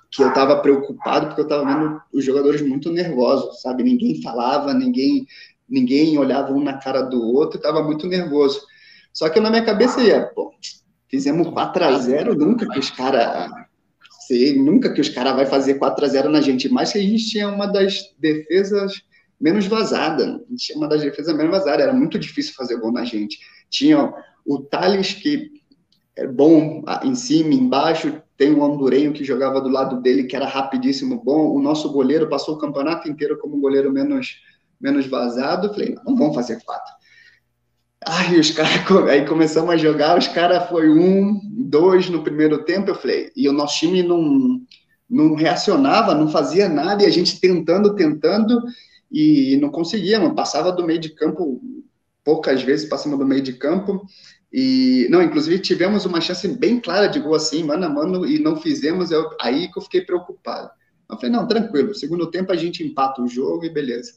que eu estava preocupado porque eu estava vendo os jogadores muito nervosos, sabe? Ninguém falava, ninguém ninguém olhava um na cara do outro, estava muito nervoso. Só que na minha cabeça ia, pô, fizemos 4 a 0 nunca que os caras sei, nunca que os caras vai fazer 4 a 0 na gente, mas que a gente tinha uma das defesas menos vazada, a gente tinha uma das defesas menos vazadas, era muito difícil fazer gol na gente. Tinha o Thales que é bom em cima, embaixo, tem o Andurenho que jogava do lado dele, que era rapidíssimo, bom. O nosso goleiro passou o campeonato inteiro como goleiro menos, menos vazado. Falei, não, não vamos fazer quatro. Aí os caras, aí começamos a jogar, os caras foi um, dois no primeiro tempo, eu falei, e o nosso time não, não reacionava, não fazia nada, e a gente tentando, tentando, e não conseguíamos, passava do meio de campo, poucas vezes passamos do meio de campo, e, não, inclusive tivemos uma chance bem clara de gol assim, mano a mano, e não fizemos, eu, aí que eu fiquei preocupado. Eu falei, não, tranquilo, segundo tempo a gente empata o jogo e beleza.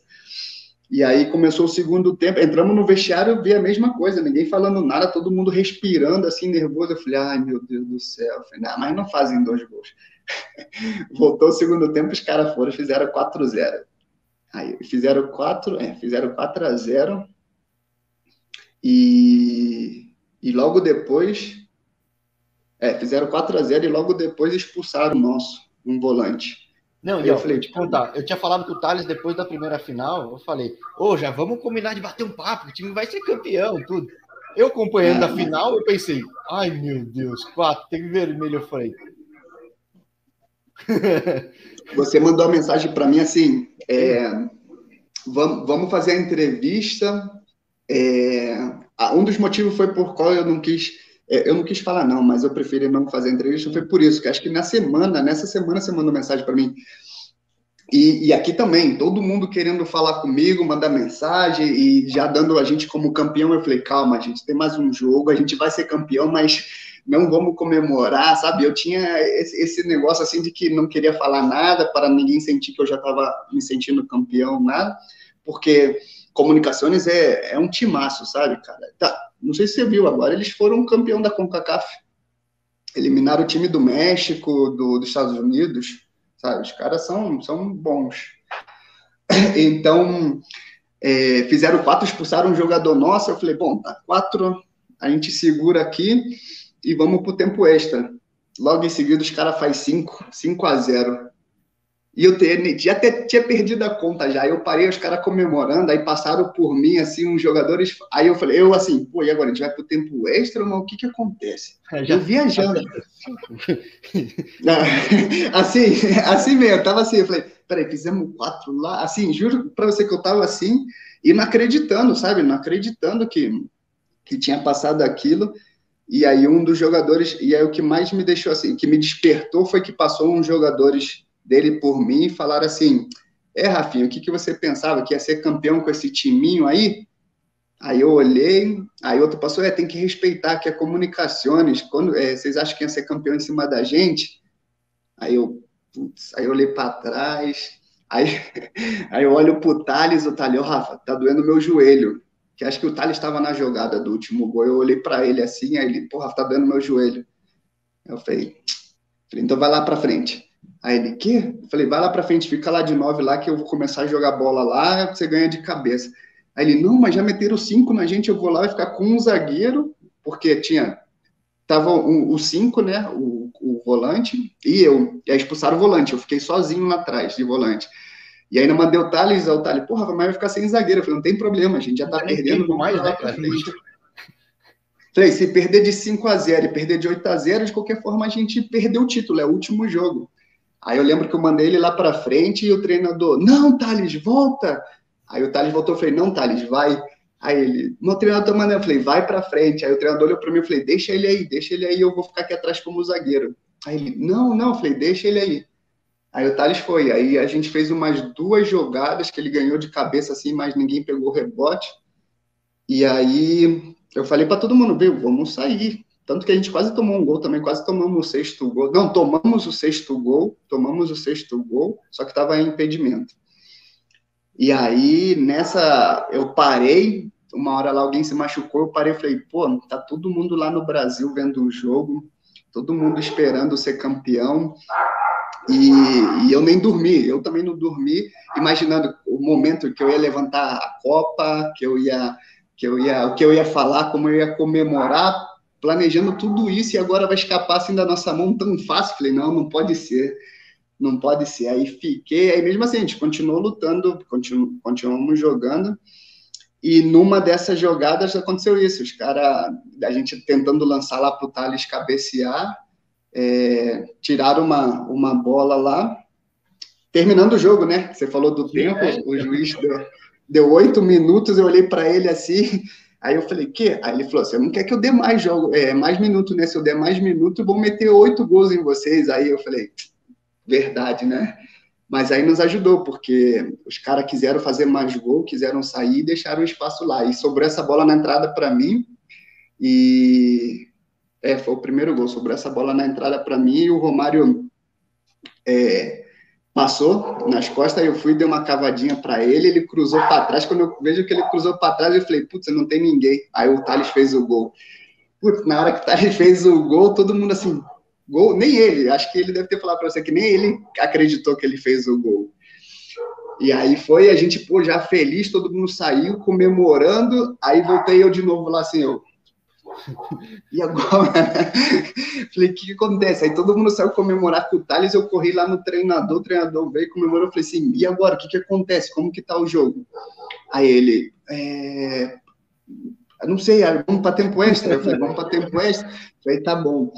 E aí começou o segundo tempo, entramos no vestiário, vi a mesma coisa, ninguém falando nada, todo mundo respirando assim, nervoso. Eu falei, ai meu Deus do céu. Eu falei, não, mas não fazem dois gols. Voltou o segundo tempo, os caras foram, fizeram 4-0. Aí fizeram 4, é, fizeram 4 a 0 e e logo depois, é, fizeram 4 a 0 e logo depois expulsaram o nosso, um volante. Não, eu, falei, te contar, eu tinha falado com o Thales depois da primeira final, eu falei, ô, oh, já vamos combinar de bater um papo, o time vai ser campeão, tudo. Eu acompanhando a final, eu pensei, ai meu Deus, quatro, tem vermelho, eu falei. Você mandou uma mensagem para mim assim, é, vamos, vamos fazer a entrevista é, um dos motivos foi por qual eu não quis, é, eu não quis falar não, mas eu preferi não fazer entrevista, foi por isso, que acho que na semana, nessa semana você mandou mensagem para mim, e, e, aqui também, todo mundo querendo falar comigo, mandar mensagem e já dando a gente como campeão. Eu falei, calma, gente tem mais um jogo, a gente vai ser campeão, mas não vamos comemorar, sabe? Eu tinha esse, esse negócio assim de que não queria falar nada para ninguém sentir que eu já estava me sentindo campeão, nada, porque Comunicações é, é um timaço, sabe, cara? Tá, não sei se você viu agora, eles foram campeão da CONCACAF. Eliminaram o time do México, do, dos Estados Unidos, sabe? Os caras são, são bons. Então, é, fizeram quatro, expulsaram um jogador nosso. Eu falei, bom, tá quatro, a gente segura aqui e vamos pro tempo extra. Logo em seguida, os caras fazem 5, 5 a 0. E eu já até tinha perdido a conta já. Eu parei os caras comemorando, aí passaram por mim, assim, uns jogadores. Aí eu falei, eu assim, pô, e agora? A gente vai pro tempo extra, mas o que que acontece? É, já... Eu viajando. assim, assim mesmo, eu tava assim, eu falei, peraí, fizemos quatro lá. Assim, juro pra você que eu tava assim, e não acreditando, sabe? Não acreditando que, que tinha passado aquilo. E aí um dos jogadores, e aí o que mais me deixou assim, que me despertou foi que passou uns jogadores dele por mim e falaram assim: É, Rafinha, o que, que você pensava? Que ia ser campeão com esse timinho aí? Aí eu olhei, aí outro passou: É, tem que respeitar que é comunicações. Quando é, vocês acham que ia ser campeão em cima da gente? Aí eu, putz, aí eu olhei para trás. Aí, aí eu olho pro Thales, o Thales, oh, Rafa, tá doendo meu joelho. Que acho que o Thales estava na jogada do último gol. Eu olhei para ele assim, aí ele, porra, tá doendo meu joelho. Eu falei, então vai lá para frente. Aí ele, quê? Eu falei, vai lá pra frente, fica lá de nove lá que eu vou começar a jogar bola lá, você ganha de cabeça. Aí ele, não, mas já meteram cinco na gente, eu vou lá e ficar com um zagueiro, porque tinha, tava o, o cinco, né, o, o volante, e eu, e aí expulsaram o volante, eu fiquei sozinho lá atrás de volante. E aí ainda mandei o Thales, o Thales, porra, mas vai ficar sem zagueiro. Eu falei, não tem problema, a gente já tá não perdendo. mais, né, cara? Falei, se perder de 5 a 0 e perder de 8 a 0 de qualquer forma a gente perdeu o título, é o último jogo. Aí eu lembro que eu mandei ele lá para frente e o treinador, não, Thales, volta. Aí o Thales voltou, eu falei, não, Thales, vai. Aí ele, meu treinador tá mandando, eu falei, vai para frente. Aí o treinador olhou para mim e falei, deixa ele aí, deixa ele aí, eu vou ficar aqui atrás como zagueiro. Aí ele, não, não, eu falei, deixa ele aí. Aí o Thales foi. Aí a gente fez umas duas jogadas que ele ganhou de cabeça assim, mas ninguém pegou o rebote. E aí eu falei para todo mundo, viu, vamos sair Tanto que a gente quase tomou um gol também, quase tomamos o sexto gol. Não, tomamos o sexto gol, tomamos o sexto gol, só que estava em impedimento. E aí, nessa, eu parei, uma hora lá alguém se machucou, eu parei e falei, pô, tá todo mundo lá no Brasil vendo o jogo, todo mundo esperando ser campeão, e, e, eu nem dormi, eu também não dormi, imaginando o momento que eu ia levantar a Copa, que eu ia, que eu ia, que eu ia falar, como eu ia comemorar, planejando tudo isso e agora vai escapar assim da nossa mão tão fácil. Falei, não, não pode ser, não pode ser. Aí fiquei, aí mesmo assim, a gente continuou lutando, continu, continuamos jogando. E numa dessas jogadas aconteceu isso, os caras, a gente tentando lançar lá para o Thales cabecear, é, tiraram uma, uma bola lá, terminando o jogo, né? Você falou do tempo, é. o juiz deu oito minutos, eu olhei para ele assim, Aí eu falei, que? Aí ele falou, você não quer que eu dê mais jogo, é, mais minuto, né? Se eu der mais minuto, vou meter oito gols em vocês. Aí eu falei, verdade, né? Mas aí nos ajudou, porque os caras quiseram fazer mais gol, quiseram sair e deixaram o espaço lá. E sobrou essa bola na entrada para mim. E é, foi o primeiro gol. Sobrou essa bola na entrada para mim e o Romário passou nas costas, eu fui, dei uma cavadinha para ele, ele cruzou para trás. Quando eu vejo que ele cruzou para trás, eu falei, putz, não tem ninguém. Aí o Thales fez o gol. Putz, na hora que o Thales fez o gol, todo mundo assim, gol, nem ele, acho que ele deve ter falado para você que nem ele acreditou que ele fez o gol. E aí foi, a gente, pô, já feliz, todo mundo saiu comemorando, aí voltei eu de novo lá assim, eu, e agora? falei, o que, que, acontece? Aí todo mundo saiu comemorar com o Thales, eu corri lá no treinador, o treinador veio, comemorou, eu falei assim, e agora? O que, que acontece? Como que tá o jogo? Aí ele, é... não sei, vamos para tempo extra? Eu falei, vamos para tempo extra? Eu falei, tá bom.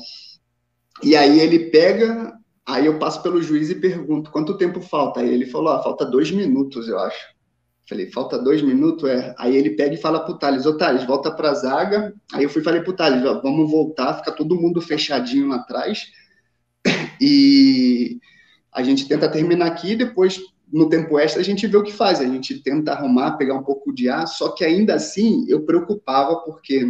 E aí ele pega, aí eu passo pelo juiz e pergunto, quanto tempo falta? Aí ele falou, ah, falta dois minutos, eu acho. Falei, falta dois minutos, é. Aí ele pega e fala pro Thales, ô Thales, volta pra zaga. Aí eu fui falei pro Thales, ó, vamos voltar, fica todo mundo fechadinho lá atrás. E a gente tenta terminar aqui, depois, no tempo extra, a gente vê o que faz. A gente tenta arrumar, pegar um pouco de ar, só que ainda assim eu preocupava, porque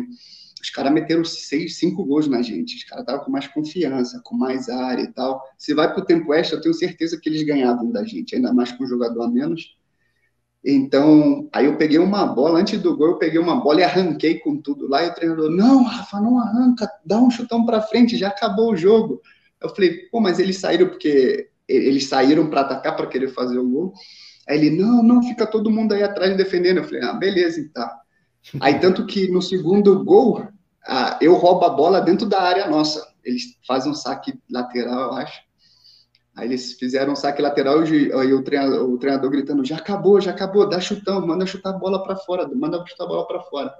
os caras meteram seis, cinco gols na gente. Os caras estavam com mais confiança, com mais área e tal. Se vai pro tempo extra, eu tenho certeza que eles ganhavam da gente, ainda mais com um jogador a menos. Então, aí eu peguei uma bola, antes do gol, eu peguei uma bola e arranquei com tudo lá. E o treinador, não, Rafa, não arranca, dá um chutão para frente, já acabou o jogo. Eu falei, pô, mas eles saíram porque eles saíram para atacar, para querer fazer o gol. Aí ele, não, não, fica todo mundo aí atrás defendendo. Eu falei, ah, beleza, então. Aí, tanto que no segundo gol, eu roubo a bola dentro da área nossa. Eles fazem um saque lateral, eu acho. Aí eles fizeram um saque lateral e o treinador, o treinador gritando: já acabou, já acabou, dá chutão, manda chutar a bola para fora, manda chutar a bola para fora.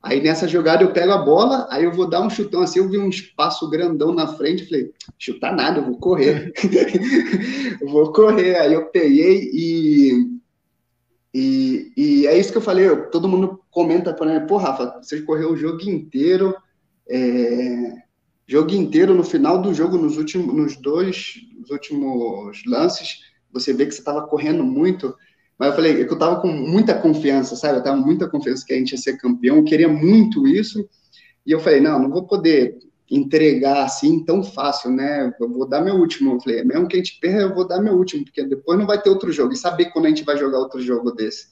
Aí nessa jogada eu pego a bola, aí eu vou dar um chutão assim, eu vi um espaço grandão na frente, falei, chutar nada, eu vou correr. vou correr. Aí eu peguei e, e, e é isso que eu falei, todo mundo comenta para mim, pô, Rafa, você correu o jogo inteiro, é, jogo inteiro, no final do jogo, nos últimos, nos dois nos últimos lances, você vê que você estava correndo muito. Mas eu falei que eu estava com muita confiança, sabe? Eu estava com muita confiança que a gente ia ser campeão, eu queria muito isso. E eu falei, não, não vou poder entregar assim tão fácil, né? Eu vou dar meu último. Eu falei, mesmo que a gente perca, eu vou dar meu último, porque depois não vai ter outro jogo. E saber quando a gente vai jogar outro jogo desse.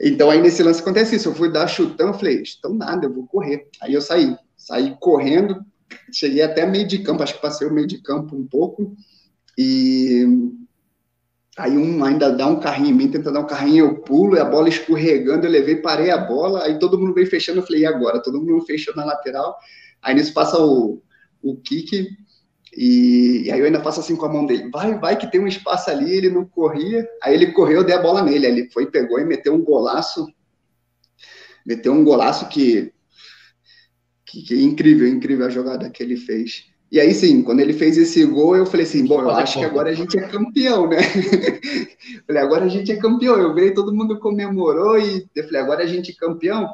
Então aí nesse lance acontece isso. Eu fui dar chutão, eu falei, então nada, eu vou correr. Aí eu saí, saí correndo, cheguei até meio de campo, acho que passei o meio de campo um pouco, e aí um ainda dá um carrinho em mim, tenta dar um carrinho, eu pulo, e a bola escorregando, eu levei, parei a bola, aí todo mundo veio fechando, eu falei, e agora? Todo mundo fechou na lateral, aí nisso passa o, o kick, e, e, aí eu ainda faço assim com a mão dele, vai, vai que tem um espaço ali, ele não corria, aí ele correu, eu dei a bola nele, aí ele foi, pegou e meteu um golaço, meteu um golaço que que, que incrível, incrível a jogada que ele fez. E aí sim, quando ele fez esse gol, eu falei assim, bom, eu acho que agora a gente é campeão, né? falei, agora a gente é campeão. Eu veio, todo mundo comemorou e eu falei, agora a gente é campeão.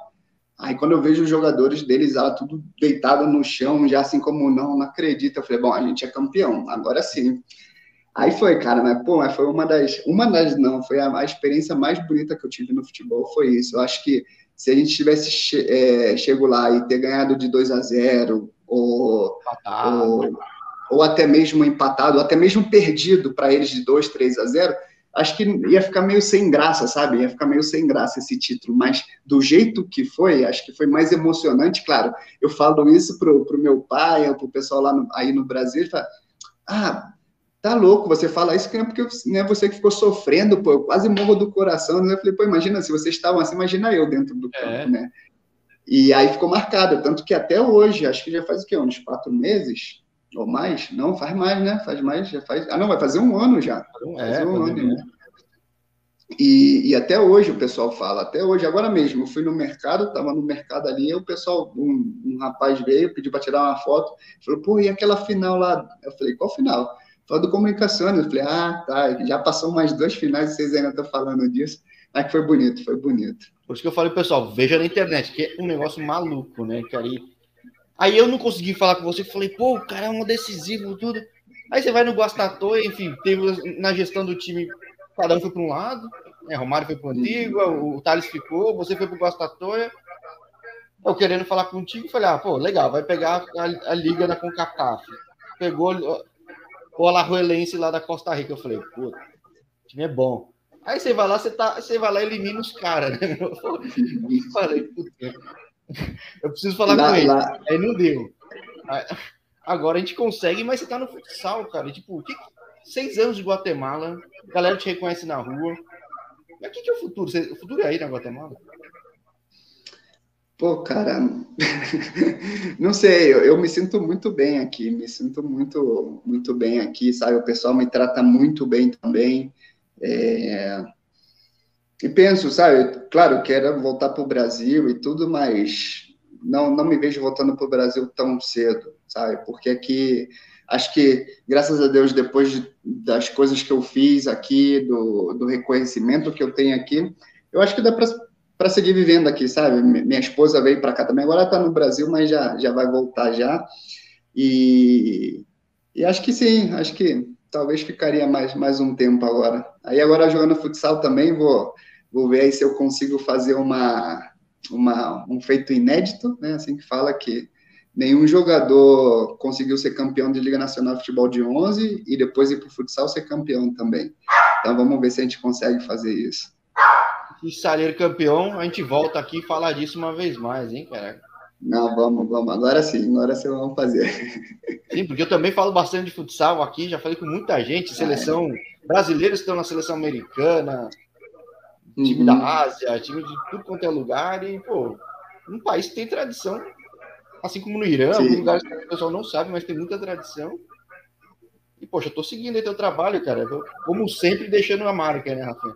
Aí quando eu vejo os jogadores deles lá tudo deitado no chão, já assim como não, não acredita, eu falei, bom, a gente é campeão, agora sim. Aí foi, cara, mas pô, mas foi uma das, uma das não, foi a, a, experiência mais bonita que eu tive no futebol, foi isso. Eu acho que se a gente tivesse che, é, chego lá e ter ganhado de 2 a 0 ou, ou, ou, até mesmo empatado, ou até mesmo perdido para eles de 2, 3 a 0, acho que ia ficar meio sem graça, sabe? Ia ficar meio sem graça esse título, mas do jeito que foi, acho que foi mais emocionante, claro. Eu falo isso pro, pro meu pai, pro pessoal lá no, aí no Brasil, fala, ah, tá louco, você fala isso que não é porque não é você que ficou sofrendo, pô, eu quase morro do coração, né? Eu falei, pô, imagina, se vocês estavam assim, imagina eu dentro do campo, é. né? E aí ficou marcado, tanto que até hoje, acho que já faz o quê? Uns quatro meses ou mais? Não, faz mais, né? Faz mais, já faz. Ah, não, vai fazer um ano já. É, fazer um ano, né? E, e, até hoje o pessoal fala, até hoje, agora mesmo, eu fui no mercado, estava no mercado ali, e o pessoal, um, um rapaz veio, pediu para tirar uma foto, falou, pô, e aquela final lá? Eu falei, qual final? Falou do comunicação. Eu falei, ah, tá, já passou mais dois finais e vocês ainda estão falando disso. Mas foi bonito, foi bonito. Por isso que eu falei, pessoal, veja na internet, que é um negócio maluco, né? Que aí, aí eu não consegui falar com você, falei, pô, o cara é um decisivo, tudo. Aí você vai no Guastatoia, enfim, teve na gestão do time, cada um foi para um lado, né? Romário foi para o Antigua, o Thales ficou, você foi para o Guastatoia. Eu querendo falar contigo, falei, ah, pô, legal, vai pegar a, a liga da CONCACAF. Pegou o Alajuelense lá da Costa Rica. Eu falei, pô, o time é bom. Aí você vai lá, você, tá, você vai lá e elimina os caras, né? Eu falei, puta, eu preciso falar lá, com ele. Lá. Aí não deu. Agora a gente consegue, mas você tá no futsal, cara. Tipo, que, seis anos de Guatemala, galera te reconhece na rua. Mas o que, que é o futuro? o futuro é aí na Guatemala? Pô, cara, não sei, eu, eu, me sinto muito bem aqui, me sinto muito, muito bem aqui, sabe? O pessoal me trata muito bem também. É... E penso, sabe? Claro, quero voltar para o Brasil e tudo, mas não, não me vejo voltando para o Brasil tão cedo, sabe? Porque aqui, acho que, graças a Deus, depois de, das coisas que eu fiz aqui, do, do reconhecimento que eu tenho aqui, eu acho que dá para para seguir vivendo aqui, sabe? Minha esposa veio para cá também, agora está no Brasil, mas já, já vai voltar já. E, e acho que sim, acho que talvez ficaria mais, mais um tempo agora. Aí agora jogando futsal também, vou, vou ver aí se eu consigo fazer uma, uma, um feito inédito, né? Assim que fala que nenhum jogador conseguiu ser campeão de Liga Nacional de Futebol de 11 e depois ir para o futsal ser campeão também. Então vamos ver se a gente consegue fazer isso e Saleiro campeão, a gente volta aqui e falar disso uma vez mais, hein, cara? Não, vamos, vamos. Agora sim, agora sim vamos fazer. Sim, porque eu também falo bastante de futsal aqui, já falei com muita gente, seleção é. brasileiros estão na seleção americana, time uhum. da Ásia, time de tudo quanto é lugar, e, pô, um país que tem tradição, assim como no Irã, alguns lugares que o pessoal não sabe, mas tem muita tradição. E, poxa, eu tô seguindo aí teu trabalho, cara. Como sempre, deixando a marca, né, Rafael?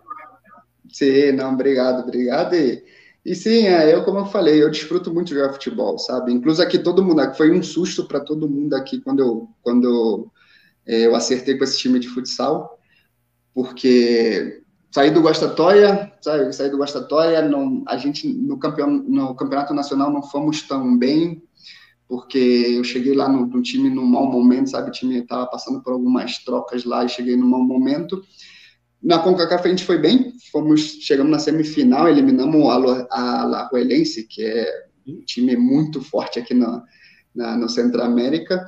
Sim, não, obrigado, obrigado. E, e sim, é, eu, como eu falei, eu desfruto muito de jogar futebol, sabe? Inclusive aqui todo mundo, foi um susto para todo mundo aqui quando eu, quando é, eu acertei com esse time de futsal, porque saí do Guastatoia, sabe? Saí do Guastatoia, não, a gente no, no campeonato nacional não fomos tão bem, porque eu cheguei lá no, no time num mau momento, sabe? O time estava passando por algumas trocas lá e cheguei num mau momento. Na CONCACAF a gente foi bem, fomos, chegamos na semifinal, eliminamos a Alajuelense, que é um time muito forte aqui na, na, no Centro América.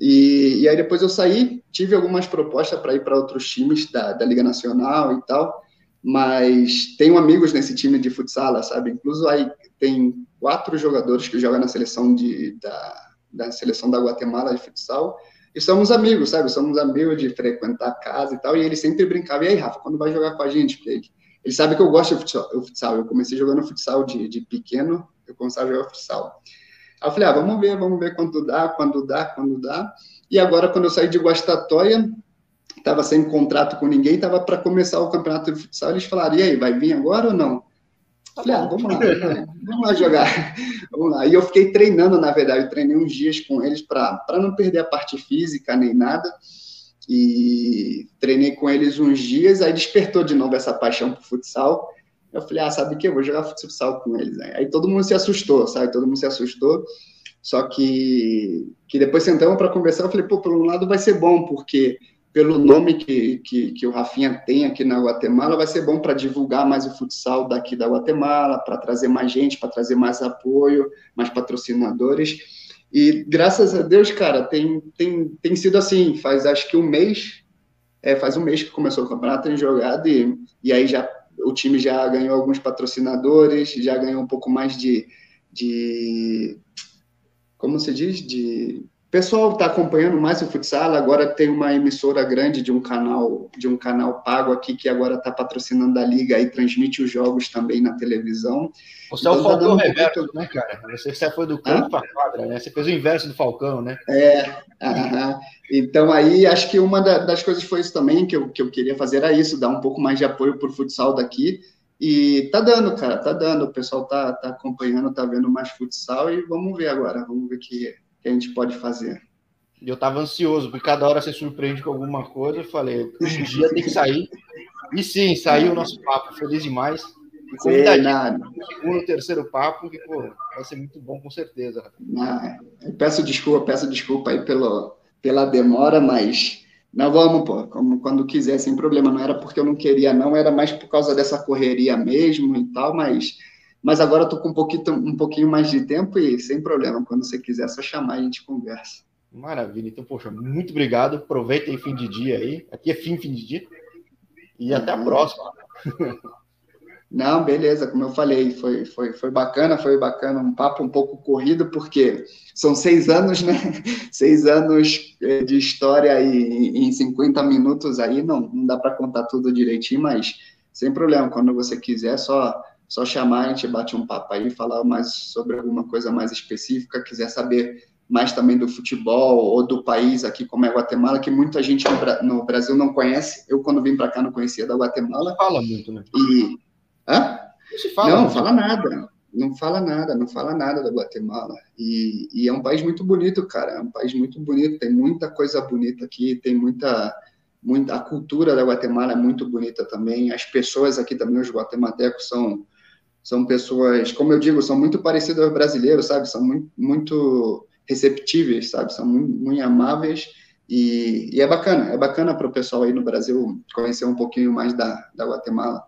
E, e, aí depois eu saí, tive algumas propostas para ir para outros times da, da Liga Nacional e tal, mas tenho amigos nesse time de futsal, sabe? Inclusive aí tem quatro jogadores que jogam na seleção de, da, da seleção da Guatemala de futsal, e somos amigos, sabe? Somos amigos de frequentar a casa e tal. E ele sempre brincava, e aí, Rafa, quando vai jogar com a gente? Porque ele, sabe que eu gosto de futsal. Eu comecei jogando futsal de, de pequeno, eu comecei a jogar futsal. Aí eu falei, ah, vamos ver, vamos ver quando dá, quando dá, quando dá. E agora, quando eu saí de Guastatoia, estava sem contrato com ninguém, estava para começar o campeonato de futsal, eles falaram, e aí, vai vir agora ou não? Falei, ah, vamos lá, vamos lá jogar. Vamos lá. E eu fiquei treinando, na verdade, eu treinei uns dias com eles para não perder a parte física nem nada. E treinei com eles uns dias, aí despertou de novo essa paixão por futsal. Eu falei, ah, sabe o que? Eu vou jogar futsal com eles. Aí todo mundo se assustou, sabe? Todo mundo se assustou. Só que, que depois sentamos para conversar, eu falei, pô, por um lado vai ser bom, porque pelo nome que, que, que, o Rafinha tem aqui na Guatemala, vai ser bom para divulgar mais o futsal daqui da Guatemala, para trazer mais gente, para trazer mais apoio, mais patrocinadores. E graças a Deus, cara, tem, tem, tem sido assim. Faz acho que um mês, é, faz um mês que começou o campeonato, tem jogado, e, e aí já o time já ganhou alguns patrocinadores, já ganhou um pouco mais de, de como se diz, de o pessoal está acompanhando mais o futsal, agora tem uma emissora grande de um canal de um canal pago aqui que agora está patrocinando a liga e transmite os jogos também na televisão. Você então, é o tá Falcão tá reverso, muito... né, cara? Você, você foi do campo para quadra, né? Você fez o inverso do Falcão, né? É, uh então aí acho que uma das coisas foi isso também que eu, que eu queria fazer era isso, dar um pouco mais de apoio para o futsal daqui. E tá dando, cara, tá dando. O pessoal tá, tá acompanhando, tá vendo mais futsal e vamos ver agora, vamos ver que que a gente pode fazer. E eu estava ansioso, porque cada hora você surpreende com alguma coisa. Eu falei, um dia tem que sair. E sim, saiu o nosso papo, feliz demais. E convidadinho segundo, terceiro papo, que pô, vai ser muito bom, com certeza. Ah, peço desculpa, peço desculpa aí pelo, pela demora, mas não vamos, pô, como quando quiser, sem problema. Não era porque eu não queria, não, era mais por causa dessa correria mesmo e tal, mas mas agora estou com um pouquinho, um pouquinho mais de tempo e sem problema. Quando você quiser, é só chamar e a gente conversa. Maravilha. Então, poxa, muito obrigado. Aproveita aí fim de dia aí. Aqui é fim, fim de dia. E até a próxima. Não, beleza, como eu falei, foi, foi, foi bacana, foi bacana, um papo um pouco corrido, porque são seis anos, né? Seis anos eh, de história e em 50 minutos aí, não, não dá para contar tudo direitinho, mas sem problema, quando você quiser, só só chamar, a gente bate um papo aí, falar mais sobre alguma coisa mais específica, quiser saber mais também do futebol ou do país aqui, como é Guatemala, que muita gente no, Brasil não conhece. Eu, quando vim para cá, não conhecia da Guatemala. Não fala muito, né? E... Hã? Não se fala. Não, fala nada. Não fala nada, não fala nada da Guatemala. E, e, é um país muito bonito, cara. É um país muito bonito. Tem muita coisa bonita aqui, tem muita, muita. A cultura da Guatemala é muito bonita também. As pessoas aqui também, os guatemaltecos, são são pessoas, como eu digo, são muito parecidas aos brasileiros, sabe? São muito, muito receptíveis, sabe? São muito, muito amáveis e, e, é bacana, é bacana para o pessoal aí no Brasil conhecer um pouquinho mais da, da Guatemala.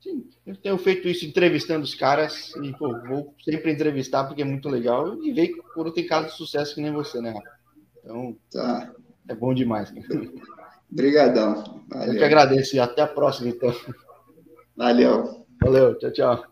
Sim, eu tenho feito isso entrevistando os caras e pô, vou sempre entrevistar porque é muito legal e ver quando tem casos de sucesso que nem você, né? Então, tá. é bom demais. Obrigadão. Valeu. Eu que agradeço e até a próxima, então. Valeu. Valeu, tchau, tchau.